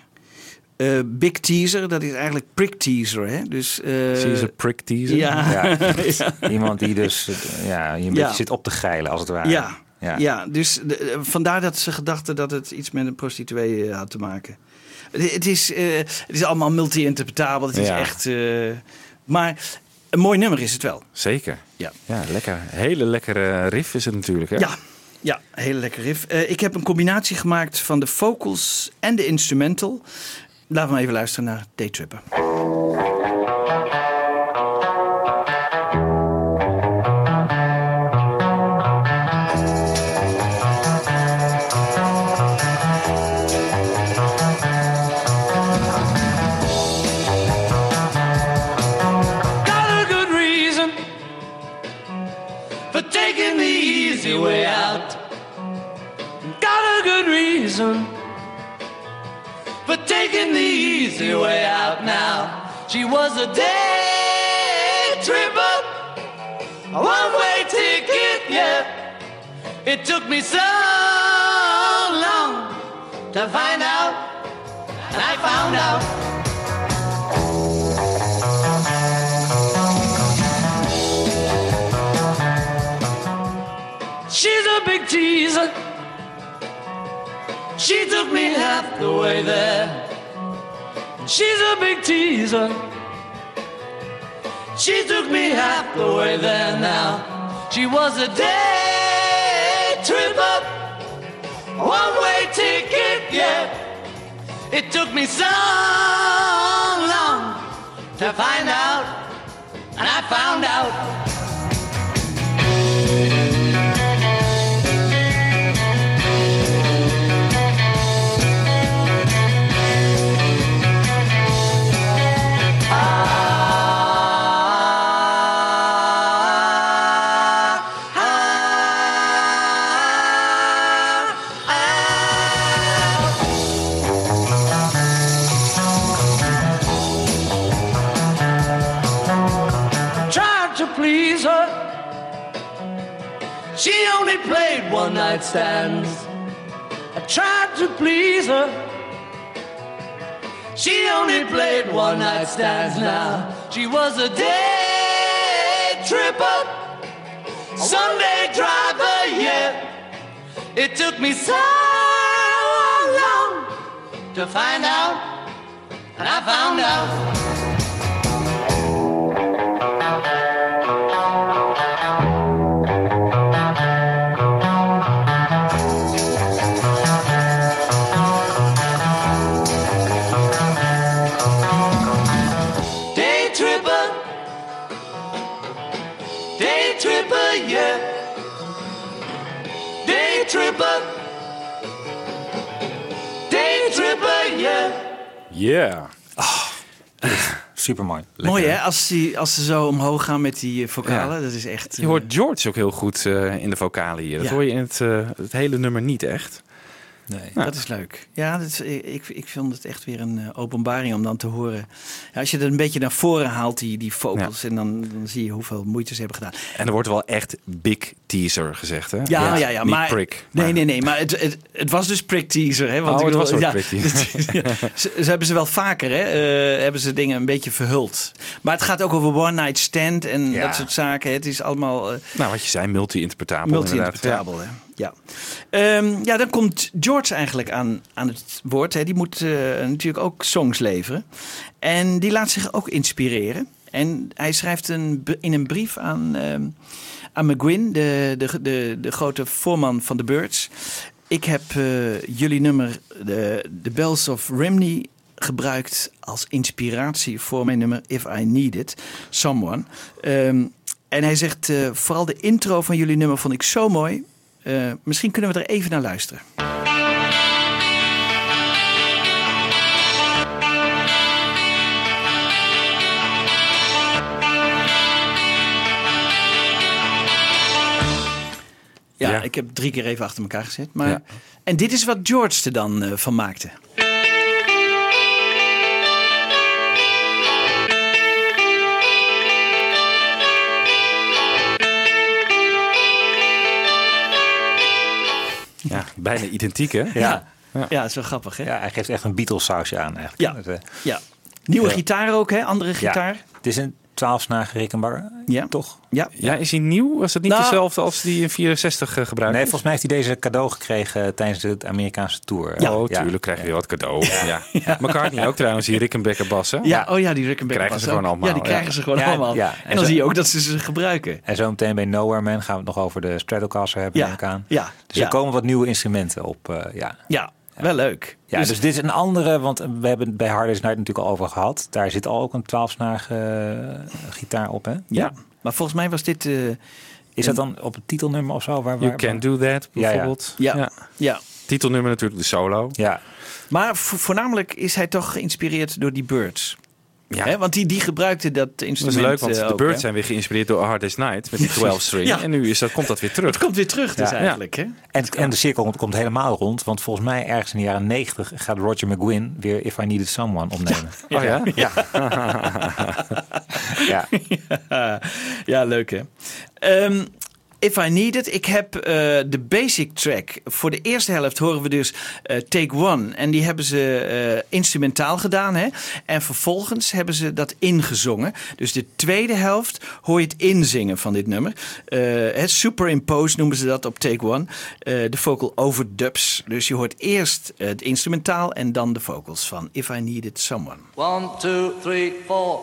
Eh, big teaser, dat is eigenlijk prick teaser, hè? Dus, eh, Zie je ze prick teaser? Ja. Ja. [LAUGHS] ja. Iemand die dus eh, ja, je een Ja. beetje zit op te geilen, als het ware. Ja, Ja. ja. dus de- eh, vandaar dat ze gedachten dat het iets met een prostituee eh, had te maken. Het, het is, eh, het is allemaal multi-interpretabel. Het is echt. eh, maar een mooi nummer is het wel. Zeker. Ja. Ja, lekker. Hele lekkere riff is het natuurlijk. Hè? Ja, ja hele lekker riff. Eh, ik heb een combinatie gemaakt van de vocals en de instrumental. Laten we even luisteren naar Daytripper. Easy way out now. She was a day tripper, a one way ticket, yeah. It took me so long to find out, and I found out. She's a big teaser. She took me half the way there. She's a big teaser. She took me half the way there now. She was a day tripper, one way ticket, yeah. It took me so long to find out, and I found out. Night stands. I tried to please her. She only played one night stands now. She was a day tripper, Sunday driver, yeah. It took me so long to find out, and I found out. Als, die, als ze zo omhoog gaan met die eh, vocalen. Ja. Dat is echt... Je hoort George ook heel goed eh, in de vocalen hier. Dat hoor je in het, eh, het hele nummer niet echt. Nee. Dat is leuk. Ja, dat is, ik, ik vind het echt weer een eh, openbaring om dan te horen. Ja, als je er een beetje naar voren haalt, die, die vocals, en dan, dan zie je hoeveel moeite ze hebben gedaan. En er wordt wel echt big teaser gezegd, hè? Ja, ja, ja. Niet maar, prick. Nee, maar- nee, nee. Maar het, het, het was dus prick teaser. Hè, want Oh, het was wel ja, prick teaser. [LAUGHS] ze, ze hebben ze wel vaker, hè? eh, hebben ze dingen een beetje verhuld. Maar het gaat ook over one night stand en dat soort zaken. Het is allemaal eh, Nou, wat je zei, multi-interpretabel. multi-interpretabel. hè. Ja. Ehm, ja, dan komt George eigenlijk aan, aan het woord. Hè. Die moet eh, natuurlijk ook songs leveren. En die laat zich ook inspireren. En hij schrijft een, in een brief aan, ehm, aan McGuinn, de, de, de, de grote voorman van de Birds. Ik heb eh, jullie nummer, de, The Bells of Rimney, gebruikt als inspiratie voor mijn nummer If I Needed Someone. Ehm, en hij zegt, eh, vooral de intro van jullie nummer vond ik zo mooi. Eh, misschien kunnen we er even naar luisteren. Ja, Ja. ik heb drie keer even achter elkaar gezet. Maar... Ja. En dit is wat George er dan eh, van maakte. Bijna identiek, hè? Ja, ja. dat is wel grappig, hè? Ja, hij geeft echt een Beatles sausje aan eigenlijk. Ja. Eh, Ja. Nieuwe Ja. gitaar ook, hè? Andere ja. gitaar. Het is een 12-snarige Rickenbacker, Ja. toch? Ja. Ja, is hij nieuw? Was het niet Nou- dezelfde als die in 64 eh, gebruikt? Nee, volgens mij heeft hij deze cadeau gekregen tijdens de Amerikaanse tour. Ja. Oh, tuurlijk krijg je wat cadeau. [LAUGHS] Ja. McCartney ook trouwens, die Rickenbacker bas, hè? Ja, oh ja, die Rickenbacker Krijgen ze gewoon allemaal, Ja, die ja. krijgen ze gewoon Ja, allemaal. ja. En En dan zo- zie je ook dat ze ze gebruiken. En zo meteen bij Nowhere Man gaan we het nog over de Stratocaster hebben, Ja. aan. Ja. Dus Ja. er komen wat nieuwe instrumenten op. eh, ja. Ja, wel leuk. Ja, dus, dit is een andere, want we hebben het bij Hard Day's Night natuurlijk al over gehad. Daar zit al ook een 12-snarige eh, gitaar op, hè? ja. Maar volgens mij was dit... eh, Is dat dan op het titelnummer of zo? Waar, You waar- Can Do That, Ja, ja. bijvoorbeeld. ja, ja. Titelnummer natuurlijk, de solo. Ja, Maar vo- voornamelijk is hij toch geïnspireerd door die Birds. Ja. Hè? Want die, die gebruikte dat Dat instrument is leuk, want eh, de Birds hè? zijn weer geïnspireerd door A Hard Day's Night met die [LAUGHS] 12 string. Ja. En nu is dat, komt dat weer terug. Het komt weer terug dus Ja. eigenlijk, hè? en, en de cirkel komt helemaal rond. Want volgens mij ergens in de jaren 90 gaat Roger McGuinn weer If I Needed Someone opnemen. Oh ja? [LAUGHS] Ja. ja. ja, leuk hè. Ehm, If I Need It. Ik heb eh, de basic track. Voor de eerste helft horen we dus eh, Take One. En die hebben ze eh, instrumentaal gedaan. Hè? En vervolgens hebben ze dat ingezongen. Dus de tweede helft hoor je het inzingen van dit nummer. Hè, superimpose noemen ze dat op Take One. De vocal overdubs. Dus je hoort eerst het instrumentaal en dan de vocals van If I Needed Someone. One, two, three, four.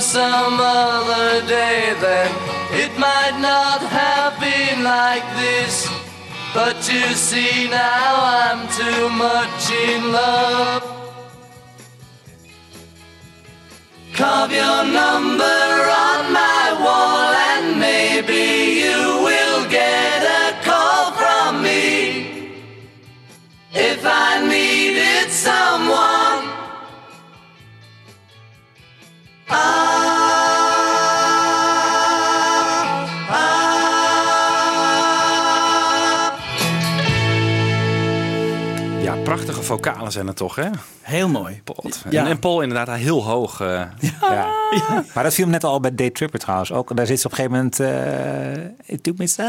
Some other day, then it might not have been like this. But you see, now I'm too much in love. Carve your number on my wall, and maybe you will get a call from me. If I needed someone, vocalen zijn het toch, hè? Heel mooi. Pot. Ja. En, en Paul inderdaad heel hoog. eh, Ja. Maar dat viel me net al bij Day Tripper trouwens ook. Daar zit ze op een gegeven moment... eh It took me so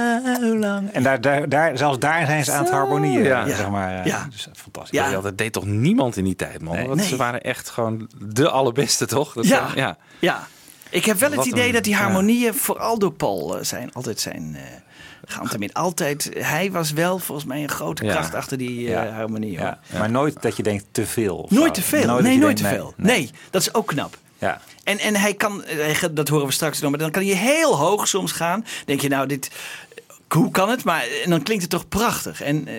long. En daar, daar, daar, zelfs daar zijn ze aan het harmonieën. Ja. Zeg maar, eh, Ja. Dus fantastisch. Ja. dat deed toch niemand in die tijd, man? Nee. Want Nee. ze waren echt gewoon de allerbeste, toch? Dat Ja. zijn- ja. Ja. Ik heb wel het idee een- dat die ja. harmonieën vooral door Paul eh, zijn. Altijd zijn... eh gaan tenmin. Altijd, hij was wel volgens mij een grote Ja. kracht achter die eh, Ja. harmonie. Ja. Maar nooit dat je denkt te veel. Nooit te veel. dat nee, nooit te veel. Nee. dat is ook knap. Ja. En, en hij kan, dat horen we straks nog, maar dan kan hij heel hoog soms gaan. Denk je, nou, dit, hoe kan het? Maar en dan klinkt het toch prachtig. En eh,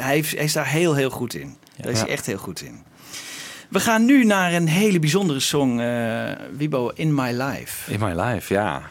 hij, heeft- hij is daar heel, heel goed in. Daar is hij echt heel goed in. We gaan nu naar een hele bijzondere song, eh Wibo, In My Life. In my life, ja.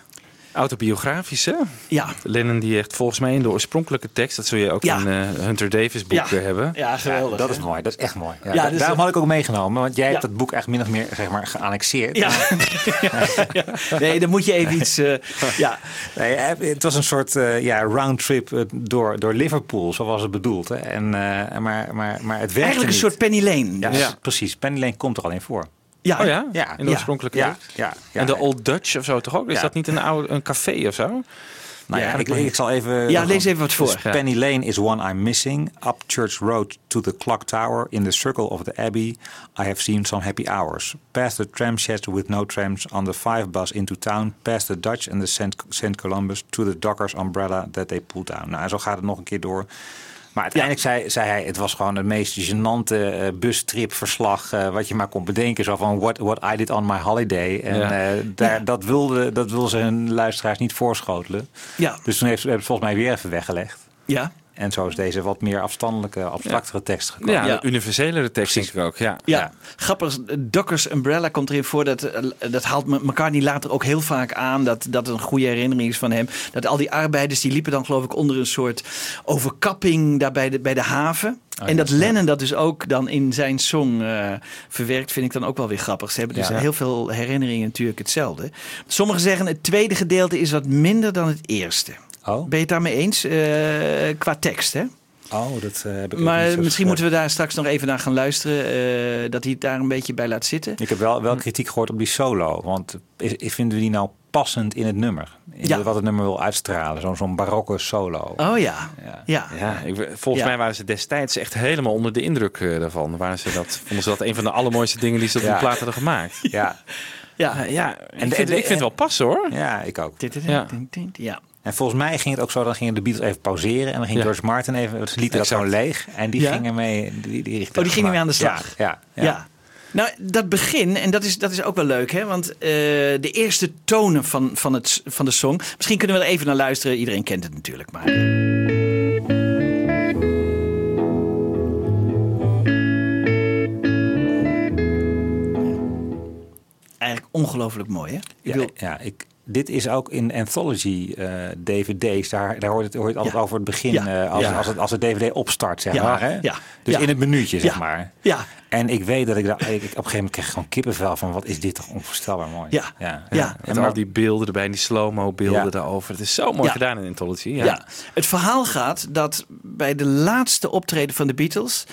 Autobiografisch, hè? Ja. Lennon die echt volgens mij in de oorspronkelijke tekst... dat zul je ook Ja. in eh, Hunter Davis boek Ja. eh, hebben. Ja, geweldig. Dat is mooi, dat is echt mooi. Ja, Ja, da- dus daarom dat- had ik ook meegenomen, want jij hebt dat boek echt min of meer zeg maar, geannexeerd. Ja. [LAUGHS] ja. Nee, dan moet je even iets... eh, ja. Nee, eh, het was een soort eh, ja, roundtrip eh, door, door Liverpool, zo was het bedoeld. Hè. En, eh, maar, maar, maar het werkte Eigenlijk een niet. soort Penny Lane. Ja, dus. precies. Penny Lane komt er alleen voor. Ja. Oh ja? Ja. In de Ja. oorspronkelijke Ja, ja, ja. En de Old Dutch of zo toch ook? Is dat niet een, oude, een café of zo? Nou ja, Ja, ik, ik zal even... Ja, lees even wat voor. Dus Penny Lane is one I'm missing. Up Church Road to the clock tower. In the circle of the Abbey, I have seen some happy hours. Past the tram sheds with no trams on the five bus into town. Past the Dutch and the St. St. Columbus to the dockers umbrella that they pulled down. Nou, en zo gaat het nog een keer door. Maar uiteindelijk zei, zei hij, het was gewoon het meest gênante eh, bustripverslag eh, wat je maar kon bedenken. Zo van, what, what I did on my holiday. En Ja. eh, daar, dat, wilde, dat wilden ze hun luisteraars niet voorschotelen. Ja. Dus toen heeft ze volgens mij weer even weggelegd. Ja. En zo is deze wat meer afstandelijke, abstractere tekst gekomen. Ja, Ja. de universelere tekst denk ik ook. Ja. Ja, grappig. Dockers Umbrella komt erin voor. Dat, eh, dat haalt Me- McCartney later ook heel vaak aan. Dat dat een goede herinnering is van hem. Dat al die arbeiders die liepen dan geloof ik onder een soort overkapping daar bij de, bij de haven. en dat Lennon dat dus ook dan in zijn song eh, verwerkt, vind ik dan ook wel weer grappig. Ze hebben dus Ja. heel veel herinneringen natuurlijk hetzelfde. Sommigen zeggen het tweede gedeelte is wat minder dan het eerste. Oh, Ben je het daarmee eens? Eh, qua tekst, hè? oh dat eh, heb ik Maar zo misschien moeten we. daar straks nog even naar gaan luisteren. eh, dat hij het daar een beetje bij laat zitten. Ik heb wel, wel kritiek gehoord op die solo. Want is, is- vinden we die nou passend in het nummer? In Ja. Wat het nummer wil uitstralen. Zo'n zo'n barokke solo. Oh ja. Ja. Ja. Ja, ik, volgens Ja. mij waren ze destijds echt helemaal onder de indruk daarvan. Waren ze dat, vonden ze dat een van de allermooiste dingen die ze op Ja. die plaat hadden gemaakt. Ja, Ja. Ja, ja En ik, de- vind, de- ik vind het wel passen hoor. ja, ik ook. Ja. En volgens mij ging het ook zo, dan gingen de Beatles even pauzeren. En dan ging Ja. George Martin even, ze lieten dat gewoon leeg. En die Ja. gingen mee. Die, die Oh, die gingen mee aan de slag. Ja, ja. Nou, dat begin, en dat is, dat is ook wel leuk, hè? Want eh, de eerste tonen van, van, het, van de song. Misschien kunnen we er even naar luisteren. Iedereen kent het natuurlijk, maar. Eigenlijk ongelooflijk mooi, hè? Ik Ja, bedoel, ja ik, dit is ook in anthology eh, dvd's. Daar, daar hoort het, hoort het altijd Ja. over het begin. Ja. eh, als, Ja. als, het, als het dvd opstart, zeg Ja. maar. Hè? Ja. Dus Ja. in het minuutje, zeg Ja. maar. ja, En ik weet dat ik, daar, ik, ik op een gegeven moment kreeg gewoon kippenvel van... wat is dit toch onvoorstelbaar mooi. Ja. ja. Maar- al die beelden erbij, die slow-mo beelden Ja. daarover. Het is zo mooi Ja. gedaan in Anthology. Ja. Ja. het verhaal gaat dat bij de laatste optreden van de Beatles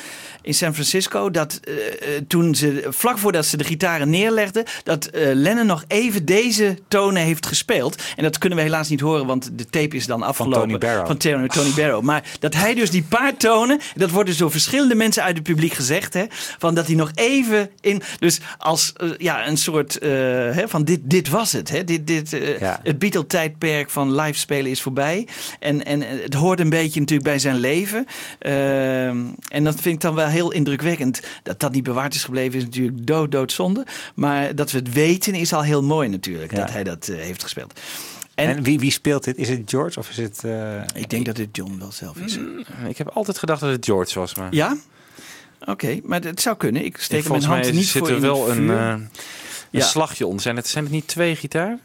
in San Francisco, dat eh, eh, toen ze vlak voordat ze de gitaren neerlegden, dat eh, Lennon nog even deze tonen heeft gespeeld. En dat kunnen we helaas niet horen, want de tape is dan afgelopen Tony Barrow. van Tony, Tony Barrow. Maar dat hij dus die paar tonen, dat wordt dus door verschillende mensen uit het publiek gezegd, hè, van dat hij nog even in, dus als ja een soort hè, van dit, dit was het, hè, dit, dit, Ja. het Beatle-tijdperk van live spelen is voorbij. En, en het hoort een beetje natuurlijk bij zijn leven. Ehm, en dat vind ik dan wel heel indrukwekkend. Dat dat niet bewaard is gebleven is natuurlijk dood, doodzonde. Maar dat we het weten is al heel mooi natuurlijk. Ja. Dat hij dat eh, heeft gespeeld. En, En wie, wie speelt dit? Is het George of is het... eh, ik denk dat het John wel zelf is. Ik heb altijd gedacht dat het George was. Maar Ja? Oké, maar het zou kunnen. Ik steek volgens mijn hand mij niet zit voor er in wel een, vuur. eh, een Ja. slagje onder. Zijn het, zijn het niet twee gitaar?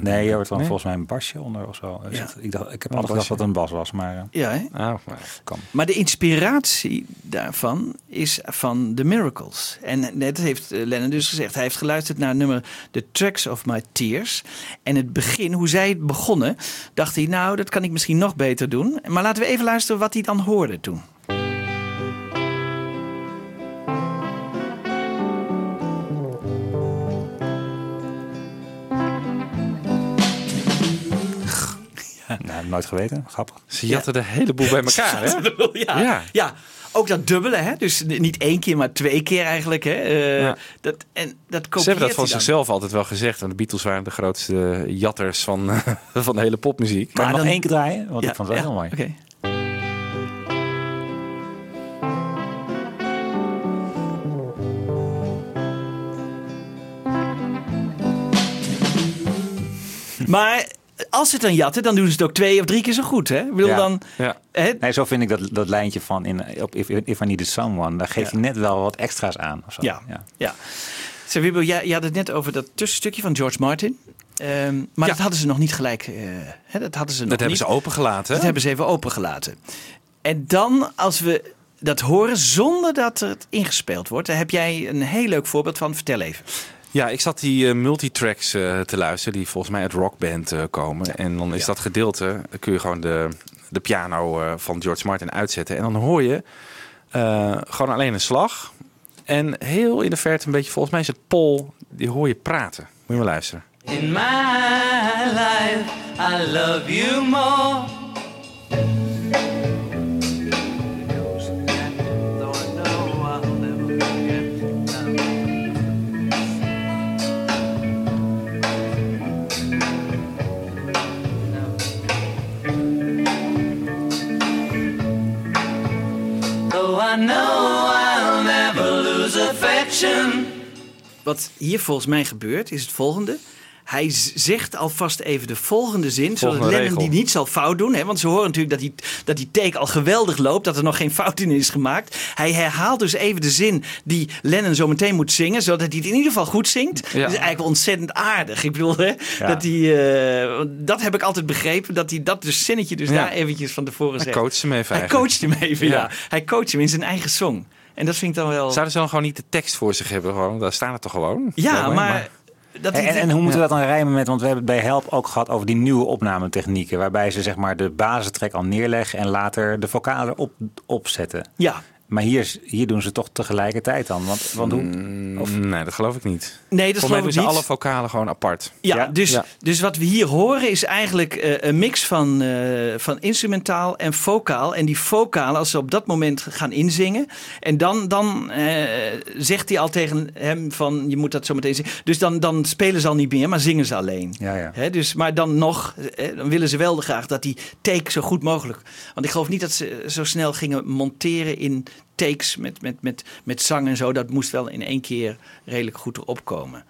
Nee, je hoort dan Nee? volgens mij een basje onder of zo. Ja. ik, dacht, ik heb altijd gedacht dat het een bas was, maar eh, Ja, hè? Oh, maar- kan. Maar de inspiratie daarvan is van The Miracles. En net heeft eh, Lennon dus gezegd, hij heeft geluisterd naar het nummer The Tracks of My Tears. En het begin, hoe zij het begonnen, dacht hij, nou, dat kan ik misschien nog beter doen. Maar laten we even luisteren wat hij dan hoorde toen. [LAUGHS] Nou, nooit geweten. Grappig. Ze jatten de hele boel bij [LAUGHS] elkaar, hè? ja. Ja. ja. ook dat dubbele, hè? dus niet één keer, maar twee keer eigenlijk. Hè? Eh, Ja. dat, en dat Ze hebben dat van zichzelf altijd wel gezegd. Want de Beatles waren de grootste jatters van, [LAUGHS] van de hele popmuziek. Kan je Maar nog dan- één keer draaien? Want Ja, ik vond het wel ja, heel mooi. oké. Maar als ze het dan jatten, dan doen ze het ook twee of drie keer zo goed. Hè? Ik bedoel Ja. dan, Ja. hè? Nee, zo vind ik dat, dat lijntje van in, op If, If I Needed Someone. Daar geeft Ja. hij net wel wat extra's aan. Of zo. Ja. ja. Zeg, Wibbel, jij, jij had het net over dat tussenstukje van George Martin. Ehm, maar Ja. dat hadden ze nog niet gelijk. eh, hè? Dat hadden ze nog Dat hebben niet. ze opengelaten. Dat hebben ze even opengelaten. En dan, als we dat horen zonder dat het ingespeeld wordt, daar heb jij een heel leuk voorbeeld van. Vertel even. Ja, ik zat die eh, multitracks eh, te luisteren, die volgens mij uit Rockband eh, komen. En dan is dat gedeelte, dan kun je gewoon de, de piano eh, van George Martin uitzetten. En dan hoor je eh, gewoon alleen een slag. En heel in de verte een beetje, volgens mij is het Paul, die hoor je praten. Moet je maar luisteren. In my life, I love you more. Wat hier volgens mij gebeurt, is het volgende. Hij zegt alvast even de volgende zin, zodat Lennon regel. die niet zal fout doen. Hè? Want ze horen natuurlijk dat die, dat die take al geweldig loopt, dat er nog geen fout in is gemaakt. Hij herhaalt dus even de zin die Lennon zo meteen moet zingen, zodat hij het in ieder geval goed zingt. Dat is eigenlijk ontzettend aardig. Ik bedoel, hè, Ja. dat, hij, eh, dat heb ik altijd begrepen, dat hij dat dus zinnetje dus Ja. daar eventjes van tevoren Hij zegt. coacht hem even Hij eigenlijk. coacht hem even, ja. Hij coacht hem in zijn eigen song. En dat vind ik dan wel... Zouden ze dan gewoon niet de tekst voor zich hebben? Gewoon, daar staat het toch gewoon? Ja, maar... Dat En, en, hoe moeten we dat dan rijmen met, want we hebben het bij Help ook gehad over die nieuwe opnametechnieken. Waarbij ze zeg maar de basistrek al neerleggen en later de vocalen op, opzetten. Ja, Maar hier, hier doen ze toch tegelijkertijd dan. Want, want hoe, Of, nee, dat geloof ik niet. Nee, dat mij geloof doen ik ze niet. alle vocalen gewoon apart. Ja, Ja? Dus, Ja. dus wat we hier horen is eigenlijk eh, een mix van, eh, van instrumentaal en vocaal. En die vocalen, als ze op dat moment gaan inzingen. En dan, dan eh, zegt hij al tegen hem van, je moet dat zo meteen zingen. Dus dan, dan spelen ze al niet meer, maar zingen ze alleen. Ja, ja. Hè, dus, maar dan nog, dan willen ze wel graag dat die take zo goed mogelijk. Want ik geloof niet dat ze zo snel gingen monteren in takes met, met, met, met zang en zo. Dat moest wel in één keer redelijk goed erop komen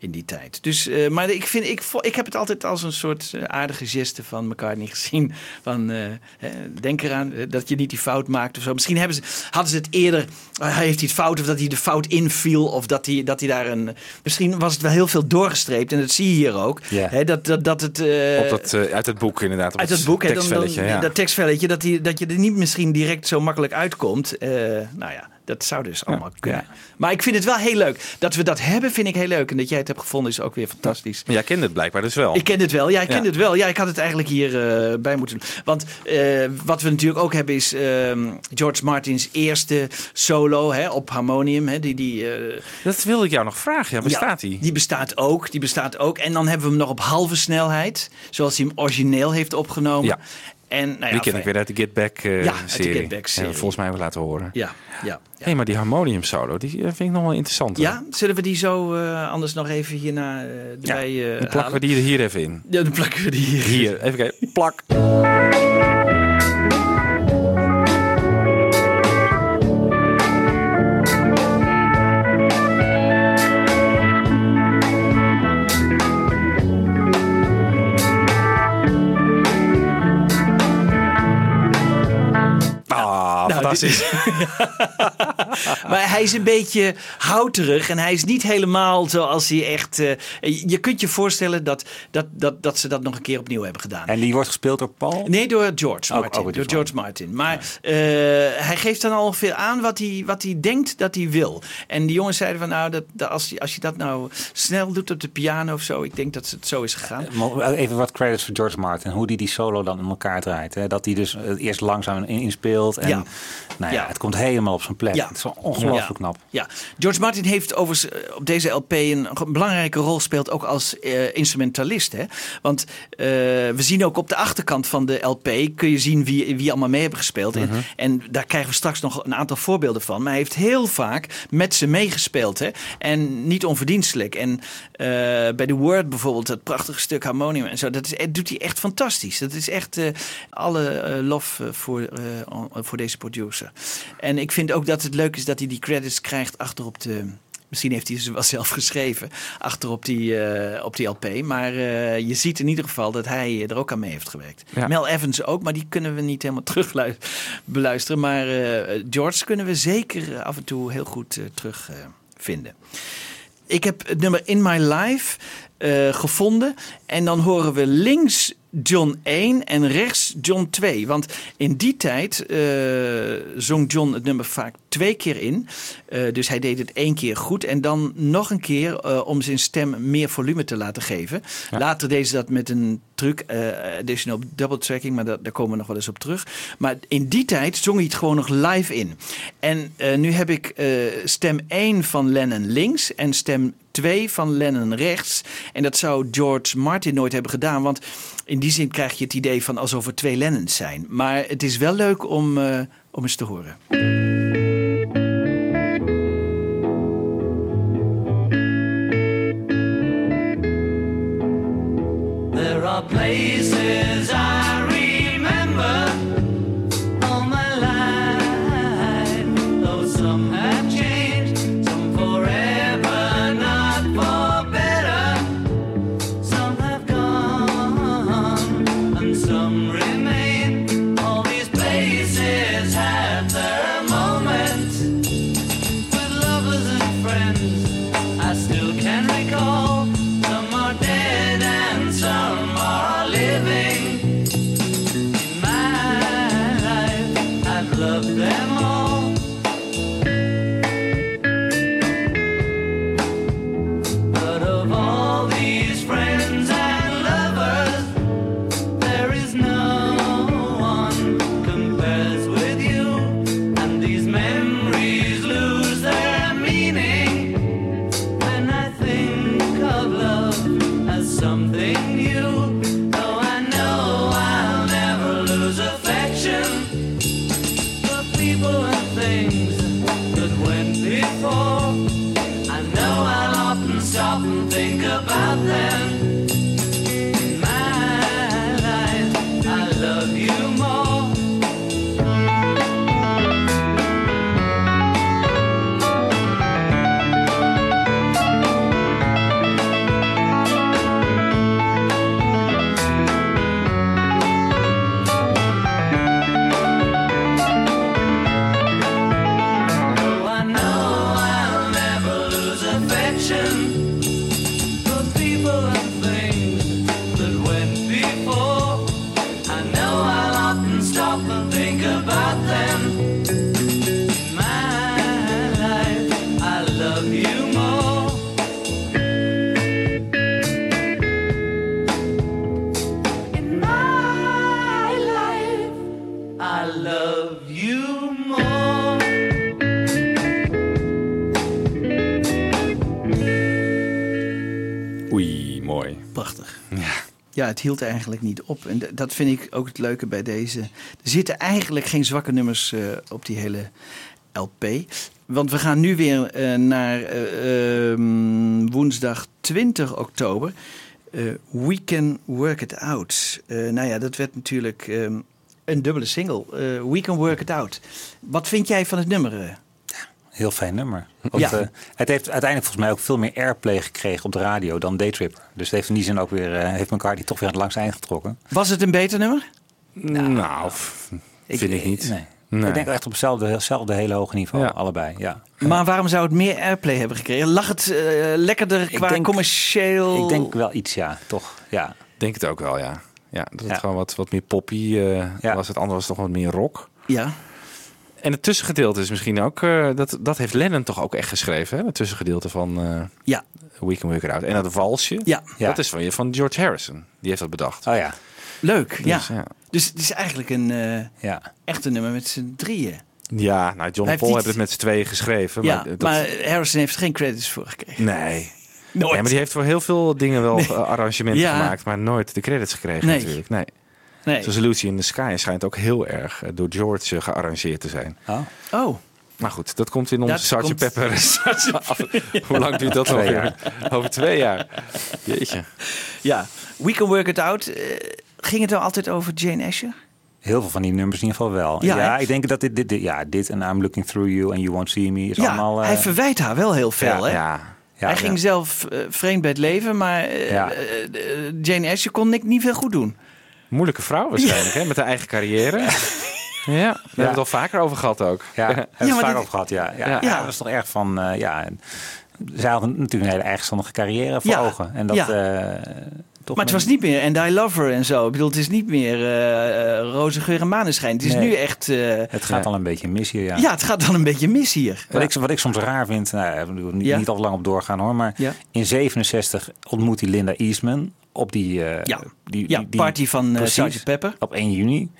in die tijd. Dus, eh, maar ik, vind, ik, ik heb het altijd als een soort eh, aardige geste van McCartney gezien. Van, eh, hè, denk eraan dat je niet die fout maakt of zo. Misschien hebben ze, hadden ze het eerder, eh, heeft hij het fout of dat hij de fout inviel. Of dat hij, dat hij daar een... Misschien was het wel heel veel doorgestreept en dat zie je hier ook. Ja. Hè, dat, dat, dat het... Op dat, uit het boek inderdaad. Op uit het boek, hè, dan, dan, tekstvelletje, ja. dat tekstvelletje, dat, die, dat je er niet misschien direct zo makkelijk uitkomt. Nou ja, dat zou dus allemaal kunnen. Maar ik vind het wel heel leuk. Dat we dat hebben, vind ik heel leuk. En dat jij het hebt gevonden, is ook weer fantastisch. Maar jij kent het blijkbaar dus wel. Ik ken het wel. Ja, ik ken Ja. het wel. Ja, ik had het eigenlijk hier eh, bij moeten doen. Want eh, wat we natuurlijk ook hebben is ehm, George Martins eerste solo hè, op harmonium. Hè, die, die, eh, Dat wilde ik jou nog vragen. Ja, bestaat ja, die? Die bestaat ook. Die bestaat ook. En dan hebben we hem nog op halve snelheid. Zoals hij hem origineel heeft opgenomen. Ja. En, nou ja, die ken ik weer uit de Get Back eh, Ja, serie. Get Back serie. Ja, volgens mij hebben we laten horen. Ja, ja. Hé, hey, maar die harmonium solo, die eh, vind ik nog wel interessant. hoor. Ja, zullen we die zo eh, anders nog even hierna Ja, erbij dan plakken halen? we die er hier even in. Ja, dan plakken we die hier. Hier, even kijken. Plak. Fantastisch. [LAUGHS] maar hij is een beetje houterig en hij is niet helemaal zoals hij echt... eh, je kunt je voorstellen dat, dat, dat, dat ze dat nog een keer opnieuw hebben gedaan. En die wordt gespeeld door Paul? Nee, door George Martin. door George Martin. Maar eh, hij geeft dan al veel aan wat hij, wat hij denkt dat hij wil. En die jongens zeiden van nou, dat, dat als, je, als je dat nou snel doet op de piano of zo, ik denk dat het zo is gegaan. Maar Even wat credits voor George Martin. Hoe die die solo dan in elkaar draait. Hè? Dat hij dus eh, eerst langzaam in- inspeelt. En Ja. Nou ja, Ja. het komt helemaal op zijn plek. Ja. Het is wel ongelooflijk Ja. knap. Ja, George Martin heeft overigens eh, op deze LP een belangrijke rol gespeeld, ook als eh, instrumentalist. Hè? Want eh, we zien ook op de achterkant van de LP, kun je zien wie, wie allemaal mee hebben gespeeld. Mhm. en, en daar krijgen we straks nog een aantal voorbeelden van. Maar hij heeft heel vaak met ze meegespeeld. Hè? En niet onverdienstelijk. En bij The Word bijvoorbeeld, dat prachtige stuk harmonium en zo, dat, is, dat doet hij echt fantastisch. Dat is echt alle lof voor, voor deze producer. En ik vind ook dat het leuk is dat hij die credits krijgt achter op de. Misschien heeft hij ze wel zelf geschreven achter op die, eh, op die LP. Maar eh, je ziet in ieder geval dat hij er ook aan mee heeft gewerkt. Ja. Mel Evans ook, maar die kunnen we niet helemaal [LAUGHS] terug lu- beluisteren. Maar eh, George kunnen we zeker eh, af en toe heel goed eh, terug eh, vinden. Ik heb het nummer In My Life eh, gevonden. En dan horen we links John 1 en rechts John 2. Want in die tijd eh, zong John het nummer vaak twee keer in. Eh, dus hij deed het één keer goed. En dan nog een keer om zijn stem meer volume te laten geven. Later deed ze dat met een truc, additional double tracking. Maar dat, daar komen we nog wel eens op terug. Maar in die tijd zong hij het gewoon nog live in. En nu heb ik stem 1 van Lennon links en stem 2 van Lennon rechts. En dat zou George Martin nooit hebben gedaan. Want in die zin krijg je het idee van alsof er twee Lennons zijn. Maar het is wel leuk om, eh, om eens te horen. Het hield eigenlijk niet op. En dat vind ik ook het leuke bij deze. Er zitten eigenlijk geen zwakke nummers eh, op die hele LP. Want we gaan nu weer eh, naar eh, ehm, woensdag 20 oktober. We Can Work It Out. Nou ja, dat werd natuurlijk ehm, een dubbele single. We Can Work It Out. Wat vind jij van het nummer? Heel fijn nummer. Want, Ja. eh, het heeft uiteindelijk volgens mij ook veel meer airplay gekregen op de radio dan Daytripper. Dus het heeft in die zin ook weer, eh, heeft die toch weer aan het langste eind getrokken. Was het een beter nummer? Nou, f- vind ik niet. Nee. Nee. Ik denk echt op hetzelfde, hetzelfde hele hoge niveau, Ja. allebei. Ja. Maar waarom zou het meer airplay hebben gekregen? Lag het eh, lekkerder qua denk- commercieel? Ik denk wel iets, ja, toch? Ja. Denk het ook wel, ja. Ja, dat het Ja. gewoon wat, wat meer poppy eh, Ja. was. Het andere was toch wat meer rock. Ja. En het tussengedeelte is misschien ook... eh, dat, dat heeft Lennon toch ook echt geschreven, hè? Het tussengedeelte van eh Ja. We Can Work It Out. En dat walsje, Ja. Ja. dat is van, van George Harrison. Die heeft dat bedacht. Oh ja, Leuk, ja. Dus, ja. Dus het is eigenlijk een eh ja. echte nummer met z'n drieën. Ja, nou, John en Paul heeft hebben het met z'n tweeën geschreven. ja, maar, dat- maar Harrison heeft geen credits voor gekregen. Nee. Nooit. Ja, maar die heeft voor heel veel dingen wel Nee. arrangementen Ja. gemaakt, maar nooit de credits gekregen Nee. natuurlijk. Nee. Nee. Zoals Lucy in the Sky schijnt ook heel erg eh, door George eh, gearrangeerd te zijn. Oh. Oh, Maar goed, dat komt in onze komt- Pepper. [LAUGHS] [LAUGHS] [LAUGHS] Hoe lang duurt dat Twee alweer? Over twee jaar. Jeetje. ja. We Can Work It Out. eh, ging het dan altijd over Jane Asher? Heel veel van die nummers in ieder geval wel. Ja, ik denk dat dit, dit, dit- ja, dit en I'm Looking Through You and You Won't See Me is Ja, allemaal... hij verwijt haar wel heel veel. hè? Ja. ja, hij ja. ging zelf vreemd bij het leven, maar Ja. Jane Asher kon niet, niet veel goed doen. Moeilijke vrouw waarschijnlijk, hè? Met haar eigen carrière. Ja, daar hebben we het al vaker over gehad ook. Ja, hebben we het maar vaak dit- over gehad, ja. Ja, Ja. ja. dat was toch erg van, eh, ja... en Zij had natuurlijk een hele eigenstandige carrière voor Ja. ogen. En dat, Ja. eh, toch Maar het was niet meer And I Love Her en zo. Ik bedoel, het is niet meer eh eh, roze geur en maneschijn. Het is Nee. nu echt... eh, Het gaat Ja. al een beetje mis hier, ja. ja. het gaat dan een beetje mis hier. Wat, ik, wat ik soms raar vind, nou, ja, ik bedoel, niet, Ja. niet al lang op doorgaan hoor, maar Ja. in 67 ontmoet hij Linda Eastman op die, eh, Ja. die, Ja, die, die- party van uh, precies. Sgt. Pepper. op 1 juni.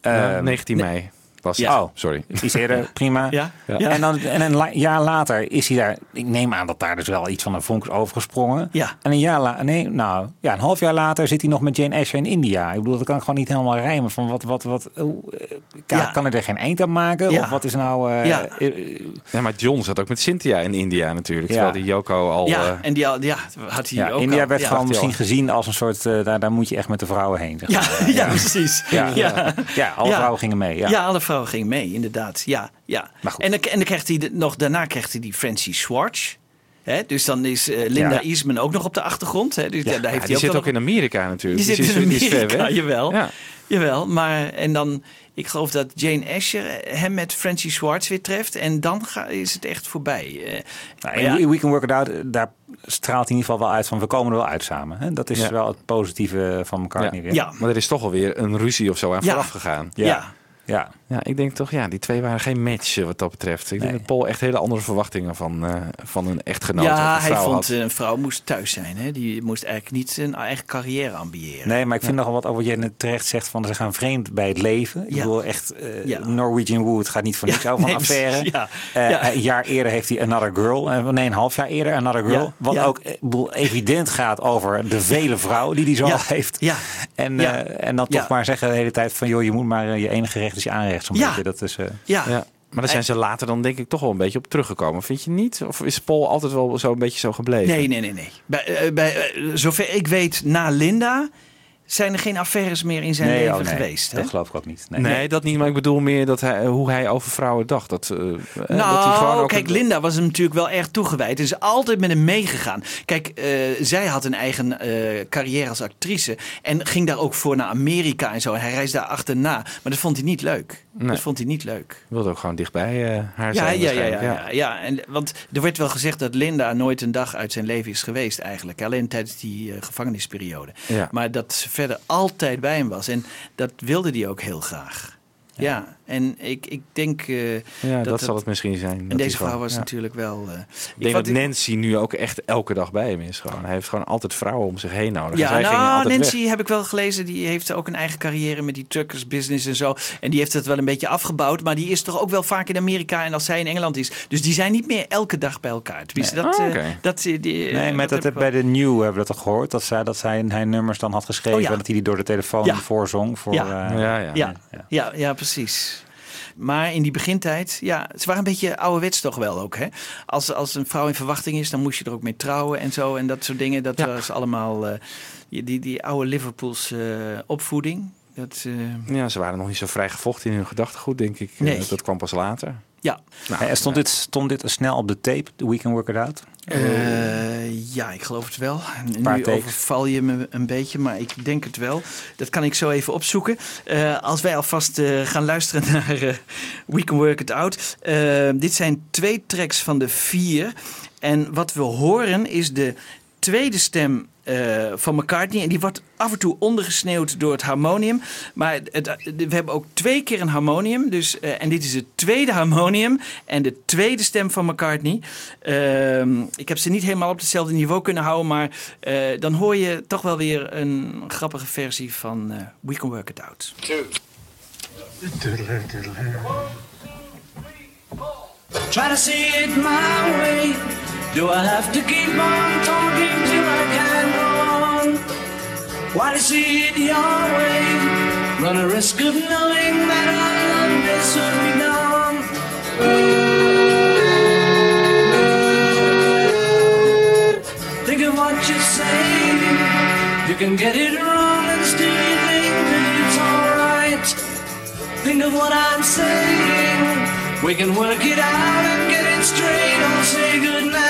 Ja, Eh, 19 mei was het. Ja. Oh, sorry. Iets eerder, [LAUGHS] prima. Ja. Ja. Ja. En, dan, en een jaar later is hij daar. Ik neem aan dat daar dus wel iets van een vonk is overgesprongen. Ja. En een jaar later, nee, nou ja, een half jaar later zit hij nog met Jane Asher in India. Ik bedoel, dat kan ik gewoon niet helemaal rijmen. Van wat, wat, wat, hoe, eh, kan, Ja. kan ik er geen eind aan maken? Ja. Of wat is nou. eh, Ja. eh, Ja, maar John zat ook met Cynthia in India natuurlijk. Ja. Terwijl die Yoko al... ja, en die al, ja, had hij ja, ook India al. werd ja. gewoon misschien al. gezien als een soort. daar, daar moet je echt met de vrouwen heen. zeg Ja, maar. [LAUGHS] ja, precies. Ja. ja. ja, alle Ja. vrouwen gingen mee. Ja. Ja. alle vrouwen gingen mee, inderdaad. Ja, ja. Maar goed. En, dan, en dan krijgt hij de- nog, daarna krijgt hij die Francie Schwartz. Hè? Dus dan is eh, Linda Ja. Eastman ook nog op de achtergrond. Hè? Dus Ja, daar ja, heeft die hij ook zit ook in Amerika natuurlijk. Die Dus zit in ver Amerika, weg. jawel. Ja. Jawel, maar en dan, ik geloof dat Jane Asher hem met Francie Schwartz weer treft. En dan ga, is het echt voorbij. Eh, Nou, ja, We- Can Work It Out, daar straalt hij in ieder geval wel uit van we komen er wel uit samen. Hè? Dat is Ja. wel het positieve van McCartney Ja. weer. ja, Maar er is toch alweer een ruzie of zo aan Ja. vooraf gegaan. ja. Ja. Ja. Ik denk toch, ja, die twee waren geen match eh, wat dat betreft. Ik Nee. denk dat Paul echt hele andere verwachtingen van, eh, van een echtgenoot Ja, een hij vond had. een vrouw moest thuis zijn. Hè? Die moest eigenlijk niet zijn eigen carrière ambiëren. Nee, maar ik vind nogal wat over wat jij terecht zegt van ze gaan vreemd bij het leven. Ik Ja. bedoel echt, eh, Ja. Norwegian Wood gaat niet voor Ja, niks over nee, een affaire. precies, ja. Ja. Een jaar eerder heeft hij Another Girl. Nee, een half jaar eerder Another Girl. Wat ook bedoel, evident gaat over de vele vrouwen die hij zo heeft. ja, En, en dan toch maar zeggen de hele tijd van joh, je moet maar je enige recht is je aanrecht. Zo'n Ja. beetje. Dat is, eh, ja. Ja. Maar daar zijn ze later dan denk ik toch wel een beetje op teruggekomen. Vind je niet? Of is Paul altijd wel zo een beetje zo gebleven? Nee, nee, nee, nee. Bij, eh, bij, eh, zover ik weet, na Linda zijn er geen affaires meer in zijn nee, leven oh, nee, geweest. Hè? Dat geloof ik ook niet. Nee. Nee, dat niet. Maar ik bedoel meer dat hij, hoe hij over vrouwen dacht. Dat, eh, eh, dat Nou, hij gewoon ook kijk, een- Linda was hem natuurlijk wel erg toegewijd. Is altijd met hem meegegaan. Kijk, eh, zij had een eigen eh, carrière als actrice. En ging daar ook voor naar Amerika en zo. En hij reisde daar achterna. Maar dat vond hij niet leuk. Nee. Dat vond hij niet leuk. wilde ook gewoon dichtbij haar Ja, zijn. ja, ja, ja, ja, ja. En, want er werd wel gezegd dat Linda nooit een dag uit zijn leven is geweest eigenlijk. Alleen tijdens die gevangenisperiode. Ja. Maar dat ze verder altijd bij hem was. En dat wilde hij ook heel graag. Ja, en ik, ik denk... eh, Ja, dat, dat zal het misschien zijn. en deze vrouw was ja. natuurlijk wel... eh, Ik denk dat Nancy nu ook echt elke dag bij hem is. Gewoon. Hij heeft gewoon altijd vrouwen om zich heen nodig. En Ja, nou, Nancy weg. heb ik wel gelezen. Die heeft ook een eigen carrière met die truckers business en zo. En die heeft het wel een beetje afgebouwd. Maar die is toch ook wel vaak in Amerika en als zij in Engeland is. Dus die zijn niet meer elke dag bij elkaar. Tenminste, Nee. dat, Oh, eh, oké. dat, die, Nee, met dat dat, heb ik bij de New hebben we dat toch gehoord? Dat, zij, dat zij, hij nummers dan had geschreven Oh, ja. en dat hij die door de telefoon Ja. voorzong. Voor, Ja. eh, Ja, ja. Ja, ja, ja, precies. Maar in die begintijd, ja, ze waren een beetje ouderwets toch wel ook. Hè? Als, als een vrouw in verwachting is, dan moest je er ook mee trouwen en zo. En dat soort dingen, dat Ja. was allemaal eh, die, die, die oude Liverpoolse eh, opvoeding. Dat, eh, Ja, ze waren nog niet zo vrij gevochten in hun gedachtegoed, denk ik. Nee. Dat kwam pas later. ja. Nou, Eh, stond, dit, stond dit snel op de tape, The We Can Work It Out? Eh, Ja, ik geloof het wel. Paar nu takes. overval je me een beetje, maar ik denk het wel. Dat kan ik zo even opzoeken. Eh, als wij alvast eh, gaan luisteren [LAUGHS] naar We Can Work It Out. Dit zijn twee tracks van de vier. En wat we horen is de tweede stem eh, van McCartney. En die wordt af en toe ondergesneeuwd door het harmonium. Maar het, we hebben ook twee keer een harmonium. Dus, eh, en dit is het tweede harmonium. En de tweede stem van McCartney. Ehm, ik heb ze niet helemaal op hetzelfde niveau kunnen houden. Maar eh, dan hoor je toch wel weer een grappige versie van eh, We Can Work It Out. Try to see it my way. Do I have to keep on talking till I can go on? Why to see it your way? Run a risk of knowing that our love may soon be gone. Think of what you're saying. You can get it wrong and still you think that it's alright. Think of what I'm saying. We can work it out and get it straight. I'll say goodnight.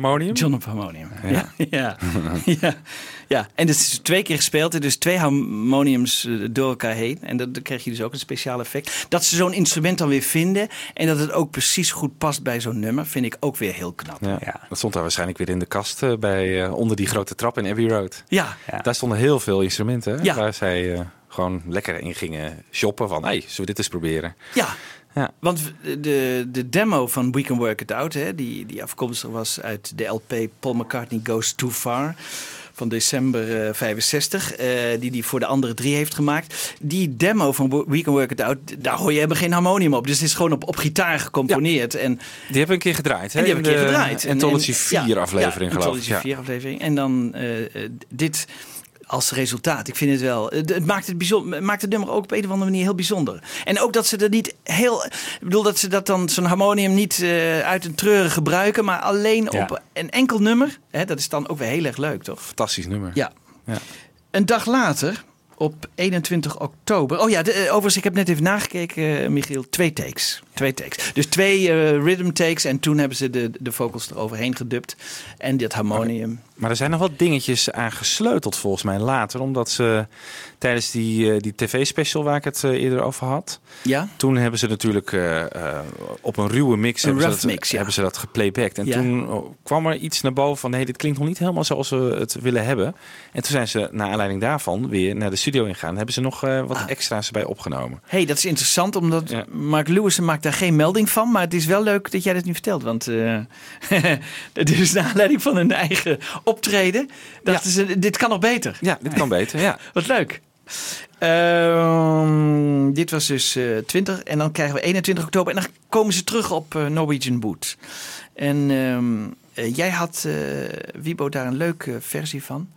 Harmonium? John op harmonium. Ja, ja, [LAUGHS] ja. ja. En het is twee keer gespeeld, dus twee harmoniums eh, door elkaar heen. En dan dan krijg je dus ook een speciaal effect. Dat ze zo'n instrument dan weer vinden en dat het ook precies goed past bij zo'n nummer, vind ik ook weer heel knap. Ja, Ja. Dat stond daar waarschijnlijk weer in de kast eh, bij, eh, onder die grote trap in Abbey Road. Ja, Ja. Daar stonden heel veel instrumenten waar zij gewoon lekker in gingen shoppen van, hey, zullen we dit eens proberen? ja. Ja. Want de, de demo van We Can Work It Out, hè, die, die afkomstig was uit de LP Paul McCartney Goes Too Far van december eh, 65, eh, die hij voor de andere drie heeft gemaakt. Die demo van We Can Work It Out, daar hoor je hebben geen harmonium op. Dus het is gewoon op, op gitaar gecomponeerd. En Die hebben we een keer gedraaid. Hè? En die hebben een keer de gedraaid. En- Anthology en- 4 ja, aflevering ja, geloof ik. Anthology Ja. 4 aflevering. En dan eh, eh, dit als resultaat. Ik vind het wel. Het, het maakt het, bijzonder, maakt het nummer ook op een of andere manier heel bijzonder. En ook dat ze er niet heel. Ik bedoel dat ze dat dan zo'n harmonium niet eh, uit een treuren gebruiken, maar alleen Ja. op een enkel nummer. Hè, dat is dan ook weer heel erg leuk, toch? Fantastisch nummer. Ja. Ja. Een dag later, op 21 oktober. Oh ja, de, eh, overigens, ik heb net even nagekeken, eh, Michiel. Twee takes. Twee takes. Dus twee eh, rhythm takes. En toen hebben ze de, de vocals eroverheen gedubt. En dat harmonium. Maar er zijn nog wat dingetjes aan gesleuteld volgens mij later. Omdat ze tijdens die, die tv-special waar ik het eerder over had. Ja? Toen hebben ze natuurlijk op een ruwe mix, Een hebben, ze dat, mix, ja. hebben ze dat geplaybacked. En Ja. toen kwam er iets naar boven van... nee, dit klinkt nog niet helemaal zoals we het willen hebben. En toen zijn ze naar aanleiding daarvan weer naar de studio ingegaan. Hebben ze nog eh, wat Ah. extra's erbij opgenomen. hey, dat is interessant, omdat Ja. Mark Lewison maakt daar geen melding van. Maar het is wel leuk dat jij dat nu vertelt. Want [LAUGHS] het is naar aanleiding van hun eigen optreden. Dachten ze, dit kan nog beter. Ja, dit kan beter, ja. [LAUGHS] Wat leuk. Ehm, dit was dus eh 20 en dan krijgen we 21 oktober en dan komen ze terug op Norwegian Wood. En ehm, Eh, jij had, Wiebo, daar een leuke versie van.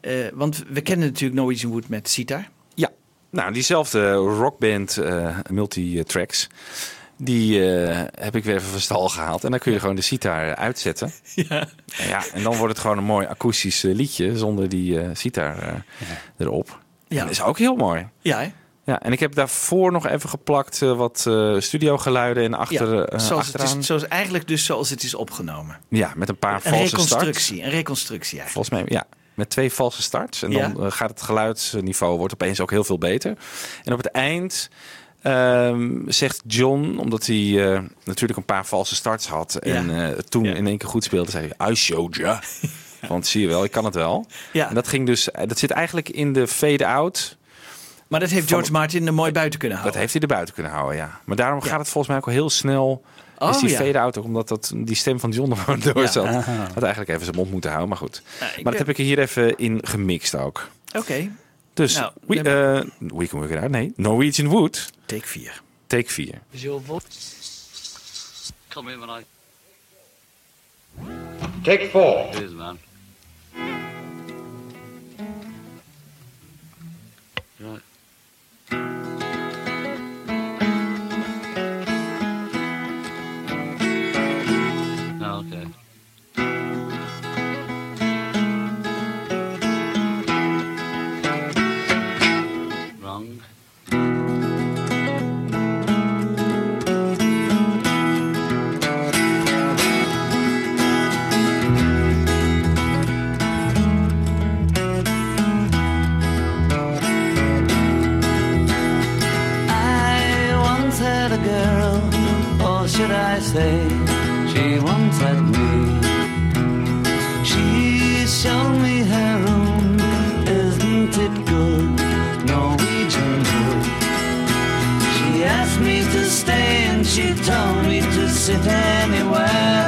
Eh, want we kennen natuurlijk Norwegian Wood met sitar. Ja, nou diezelfde rockband eh multi-tracks. Die eh, heb ik weer even van stal gehaald. En dan kun je gewoon de sitar uitzetten. [LAUGHS] Ja. En, ja, en dan wordt het gewoon een mooi akoestisch liedje zonder die eh sitar erop. Ja. En dat is ook heel mooi. Ja, hè? Ja, en ik heb daarvoor nog even geplakt wat studiogeluiden en achter, ja. zoals het is, zoals eigenlijk dus zoals het is opgenomen. Ja, met een paar Een valse starts. reconstructie, een reconstructie eigenlijk. Volgens mij, ja. Met twee valse starts. En Ja. dan eh, gaat het geluidsniveau wordt opeens ook heel veel beter. En op het eind ehm, zegt John, omdat hij eh, natuurlijk een paar valse starts had. En eh, toen in één keer goed speelde, zei hij, I showed ya. [LAUGHS] Want zie je wel, ik kan het wel. Ja. En dat ging dus, dat zit eigenlijk in de fade-out. Maar dat heeft George Martin er mooi buiten kunnen houden. Dat heeft hij er buiten kunnen houden, ja. Maar daarom gaat het volgens mij ook al heel snel. Oh, is die ja. fade-out ook omdat dat, die stem van John er gewoon door Ja. zat. Had eigenlijk even zijn mond moeten houden, maar goed. Maar dat ben- heb ik er hier even in gemixt ook. Oké. Dus, Nou, we, eh, we can work it out. Nee, Norwegian Wood. Take 4. Take 4. Is your voice? Come in when I. Take four. It is, man. Right. Say, she had me. She showed me her room, isn't it good? Norwegian wood. She asked me to stay and she told me to sit anywhere.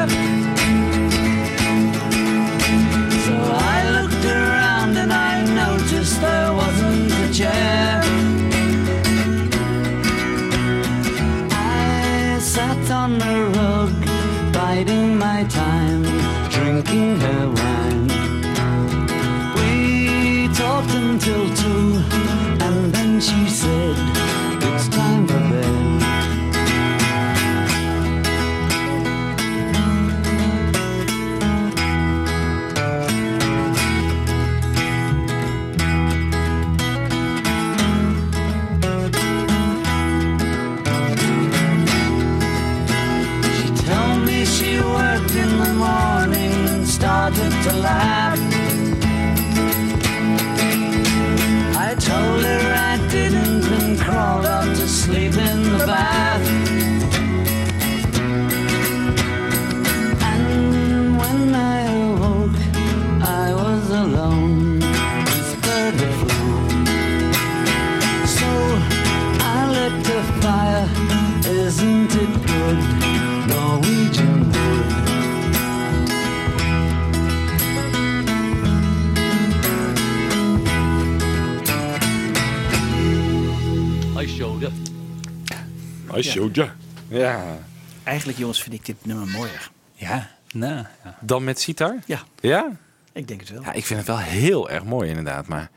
I showed ya. Ja. Eigenlijk, jongens, vind ik dit nummer mooier. Ja, nou. Ja. Dan met sitar? Ja. Ja? Ik denk het wel. Ja, ik vind het wel heel erg mooi inderdaad. Maar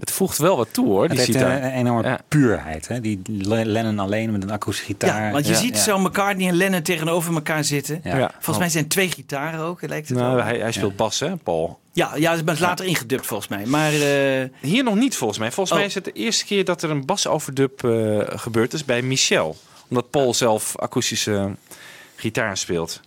het voegt wel wat toe hoor, Het die heeft een, een enorme puurheid. Hè? Die Le- Lennon alleen met een akoestische gitaar. Ja, want je ziet Ja. zo McCartney en Lennon tegenover elkaar zitten. Ja. Ja. Volgens mij zijn twee gitaren ook, lijkt het Nou, wel. hij, hij speelt bas hè, Paul. Ja, ja, het is later ingedubt volgens mij. Maar eh, Hier nog niet volgens mij. Volgens Oh. mij is het de eerste keer dat er een basoverdub eh gebeurd is bij Michel. Omdat Paul zelf akoestische gitaar speelt.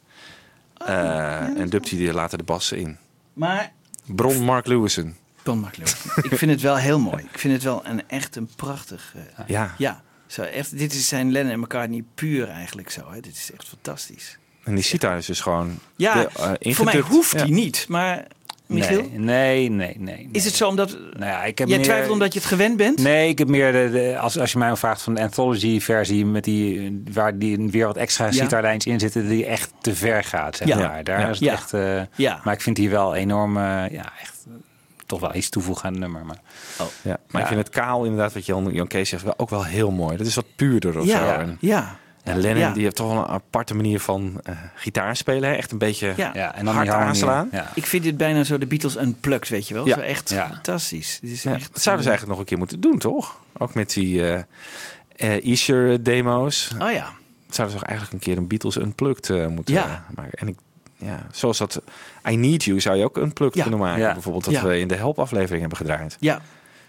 Eh, en dubt hij er later de bassen in. Maar Bron Mark Lewison. Makkelijk. ik vind het wel heel mooi. Ik vind het wel een echt een prachtig. eh, Ja. ja. Zo, echt, dit is zijn Lennon en McCartney puur eigenlijk zo. Hè. Dit is echt fantastisch. En die sitar is dus gewoon Ja, de, eh, voor mij hoeft Ja. die niet. Maar Michiel, Nee, nee, nee, nee. is het zo omdat... Nou ja, ik heb Jij meer- twijfelt omdat je het gewend bent? Nee, ik heb meer de, de- als, als je mij vraagt van de anthology-versie met die waar die weer wat extra Ja. sitarlijns in zitten die echt te ver gaat. Zeg Ja. maar. Daar Ja. is het Ja. echt. eh, Ja. Maar ik vind die wel enorm, eh, ja, echt toch wel iets toevoegen aan het nummer. Maar Ja, maar Ja. ik vind het kaal inderdaad, wat Jan, Jan Kees zegt, wel, ook wel heel mooi. Dat is wat puurder of Ja, zo. ja. En, ja. En Lennon Ja. die heeft toch wel een aparte manier van eh, gitaar spelen. Hè? Echt een beetje Ja. Ja, en dan hard aanslaan. Ja. Ik vind dit bijna zo de Beatles unplugged, weet je wel. Ja. Zo echt Ja. fantastisch. Dit is Ja, echt, dat zouden ze eigenlijk nog een keer moeten doen, toch? Ook met die eh eh, Easter demo's. Oh ja. Zouden ze toch eigenlijk een keer een Beatles Unplugged moeten Ja. maken. En ik, ja, zoals dat I Need You zou je ook Unplugged Ja. kunnen maken. Ja. Bijvoorbeeld dat Ja. we in de help-aflevering hebben gedraaid. Ja.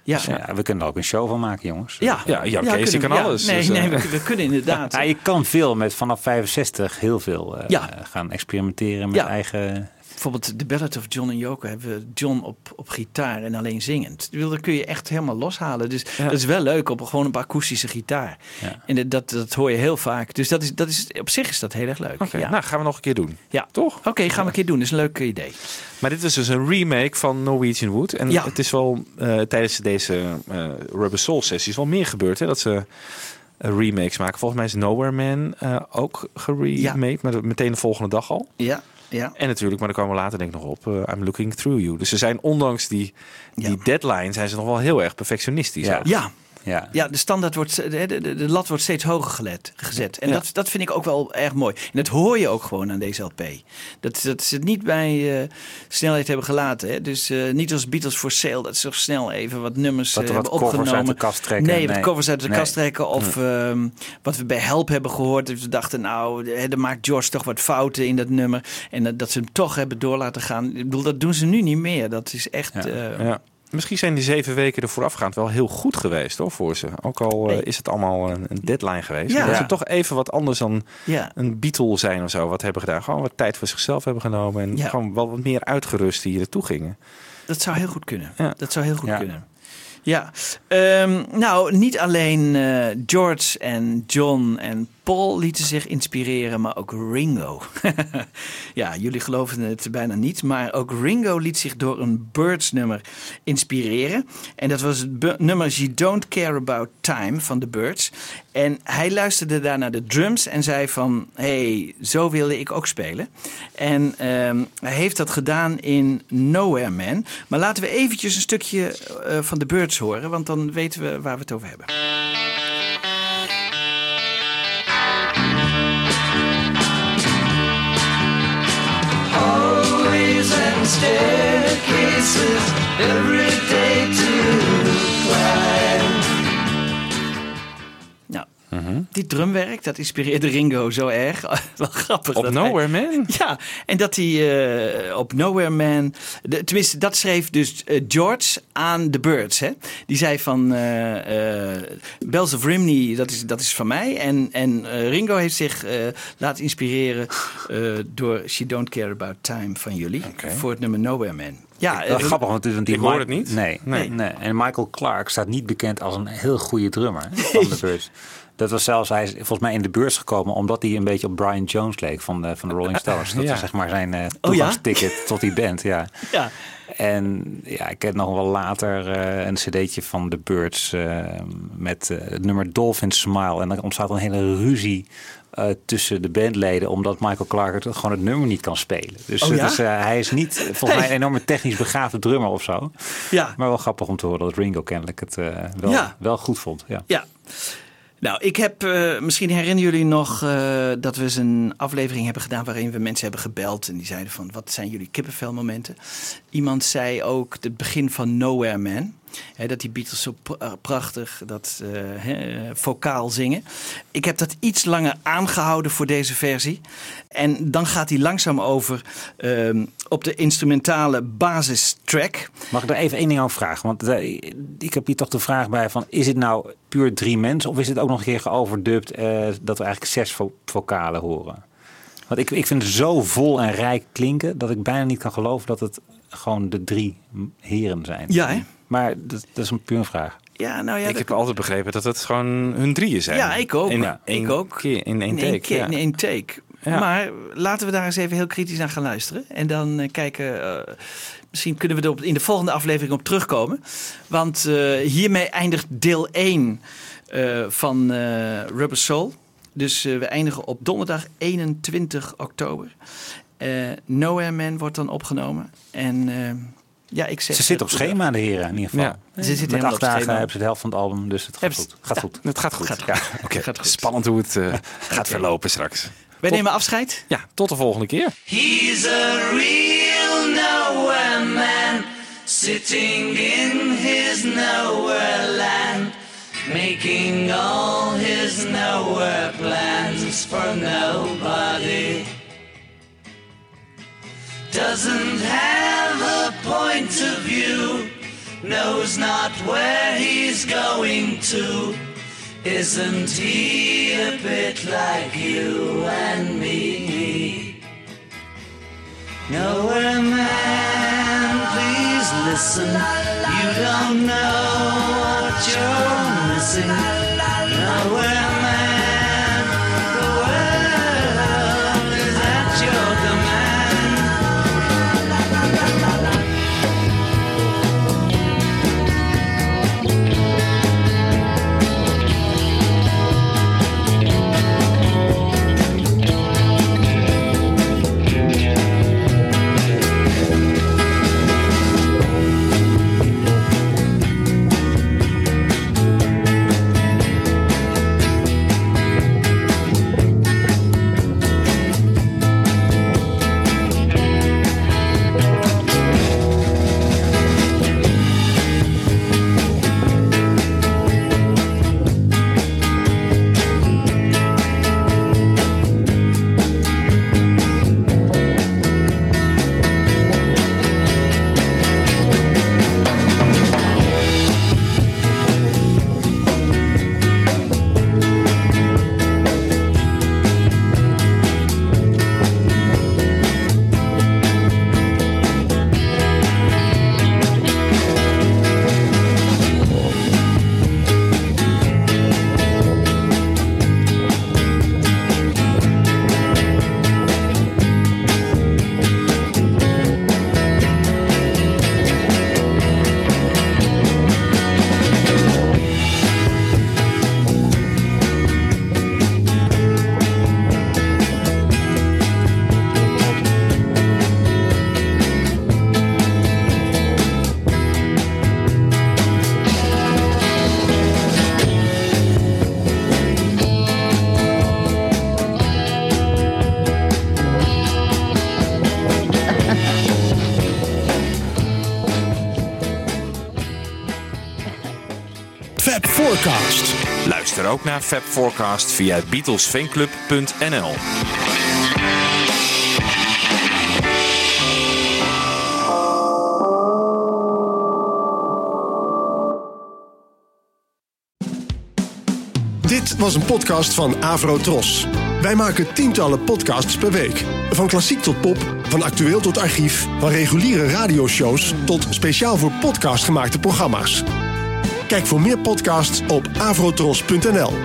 Ja. Dus ja, we kunnen er ook een show van maken, jongens. Ja, Ja, Jan Kees, kan ja. alles, Nee, dus, nee eh. we, we kunnen inderdaad. [LAUGHS] Ja, je kan veel met vanaf 65 heel veel eh, Ja. gaan experimenteren met Ja. eigen. Bijvoorbeeld de Ballad of John en Yoko hebben we John op, op gitaar en alleen zingend. Dat kun je echt helemaal loshalen. Dus Ja. dat is wel leuk op gewoon een akoestische gitaar. Ja. En dat, dat, hoor je heel vaak. Dus dat is, dat is, op zich is dat heel erg leuk. Oké, ja. nou gaan we nog een keer doen. ja. Toch? Oké, gaan we een keer doen. Dat is een leuk idee. Maar dit is dus een remake van Norwegian Wood. En Ja. het is wel eh, tijdens deze eh, Rubber Soul sessies wel meer gebeurd. Hè? Dat ze eh, remakes maken. Volgens mij is Nowhere Man ook geremaked. Maar meteen de volgende dag al. Ja, ja. En natuurlijk, maar daar komen we later denk ik nog op. eh, I'm looking through you. Dus ze zijn ondanks die, die Ja. deadline zijn ze nog wel heel erg perfectionistisch. Ja. Ja, Ja. Ja, de standaard wordt, de, de, de lat wordt steeds hoger gelet, gezet. En Ja. dat, dat vind ik ook wel erg mooi. En dat hoor je ook gewoon aan deze LP. Dat, dat ze het niet bij eh, snelheid hebben gelaten. Hè? Dus eh, niet als Beatles for Sale, dat ze toch snel even wat nummers Dat eh, er wat hebben covers opgenomen. uit de kast trekken. Nee, wat Nee. covers uit de Nee. kast trekken. Of ehm, wat we bij Help hebben gehoord. Dat we dachten, nou, dan maakt George toch wat fouten in dat nummer. En dat, dat ze hem toch hebben door laten gaan. Ik bedoel, dat doen ze nu niet meer. Dat is echt... Ja. Ja. Misschien zijn die zeven weken er voorafgaand wel heel goed geweest hoor, voor ze. Ook al eh, is het allemaal een, een deadline geweest. Ja. Dat ze toch even wat anders dan ja. een Beatle zijn of zo. Wat hebben gedaan. Gewoon wat tijd voor zichzelf hebben genomen. En Ja. gewoon wel wat meer uitgerust hier naartoe gingen. Dat zou heel goed kunnen. Ja. Dat zou heel goed Ja. kunnen. Ja, Ehm, nou, niet alleen eh, George en John en Paul lieten zich inspireren, maar ook Ringo. [LAUGHS] ja, jullie geloven het bijna niet, maar ook Ringo liet zich door een Birds nummer inspireren. En dat was het nummer You Don't Care About Time van de Birds. En hij luisterde daar naar de drums en zei van, hey, zo wilde ik ook spelen. En ehm, hij heeft dat gedaan in Nowhere Man. Maar laten we eventjes een stukje eh, van de Birds horen, want dan weten we waar we het over hebben. Staircases every day to climb. Nou, die drumwerk, dat inspireerde Ringo zo erg. [LAUGHS] Wel grappig. Op dat hij- Nowhere Man? [LAUGHS] Ja, en dat hij eh, op Nowhere Man... De, tenminste, dat schreef dus eh, George aan The Birds. Hè? Die zei van... eh, eh, Bells of Rimney, dat is, dat is van mij. En, en eh, Ringo heeft zich eh, laten inspireren... eh, door She Don't Care About Time van jullie. Voor het nummer Nowhere Man. Ja, Wel eh, grappig, want want die Ik hoor het niet. Nee, Nee. nee. En Michael Clark staat niet bekend als een heel goede drummer van [LAUGHS] de Birds. Dat was zelfs, hij is volgens mij in de beurs gekomen omdat hij een beetje op Brian Jones leek van de, van de Rolling Stones. Dat Ja. was zeg maar zijn eh Oh ja? toegangsticket tot die band, ja. [LAUGHS] ja. En ja, ik heb nog wel later eh, een cd'tje van The Birds eh, met eh, het nummer Dolphin Smile. En dan ontstaat een hele ruzie eh, tussen de bandleden, omdat Michael Clark het, gewoon het nummer niet kan spelen. Dus Oh ja? eh, hij is niet volgens mij een enorme technisch begaafde drummer of zo. ja. Maar wel grappig om te horen dat Ringo kennelijk het eh, wel, Ja. wel goed vond. Ja. Ja. Nou, ik heb, eh, misschien herinneren jullie nog eh, dat we eens een aflevering hebben gedaan waarin we mensen hebben gebeld en die zeiden van wat zijn jullie kippenvelmomenten? Iemand zei ook het begin van Nowhere Man. Dat die Beatles zo eh, prachtig dat eh, vocaal zingen. Ik heb dat iets langer aangehouden voor deze versie. En dan gaat hij langzaam over ehm, op de instrumentale basistrack. Mag ik daar even één ding over vragen? Want eh, ik heb hier toch de vraag bij van, is het nou puur drie mensen of is het ook nog een keer geoverdubt dat we eigenlijk zes vo- vocalen horen? Want ik, ik vind het zo vol en rijk klinken dat ik bijna niet kan geloven dat het gewoon de drie heren zijn. Ja, hè? Maar dat, dat is een puur vraag. Ja, nou ja, ik heb altijd begrepen dat het gewoon hun drieën zijn. Ja, ik ook. In Ja, ik ook. Keer, in één in take. één keer, ja. in één take. Ja. Maar laten we daar eens even heel kritisch naar gaan luisteren. En dan eh, kijken, eh, misschien kunnen we er op, in de volgende aflevering op terugkomen. Want eh, hiermee eindigt deel 1 eh, van eh, Rubber Soul. Dus eh, we eindigen op donderdag 21 oktober. Eh Nowhere Man wordt dan opgenomen. En eh, Ja, ik zeg Ze zitten op schema, de heren, in ieder geval. Ja. Ze zitten Met acht dagen schema. hebben ze de helft van het album, dus het gaat goed. Gaat ja. goed. Het gaat goed. Gaat Ja, goed. [LAUGHS] oké. Gaat goed. Spannend hoe het eh, gaat verlopen straks. Wij nemen afscheid. Ja, tot de volgende keer. He's a real nowhere man, sitting in his nowhere land, making all his nowhere plans for nobody. Doesn't have a point of view, knows not where he's going to. Isn't he a bit like you and me? Nowhere man, please listen. You don't know what you're missing. Nowhere Ook naar Fab Forecast via beatlesfanclub.nl. Dit was een podcast van Avro Tros. Wij maken tientallen podcasts per week. Van klassiek tot pop, van actueel tot archief, van reguliere radioshows tot speciaal voor podcast gemaakte programma's. Kijk voor meer podcasts op avrotros.nl.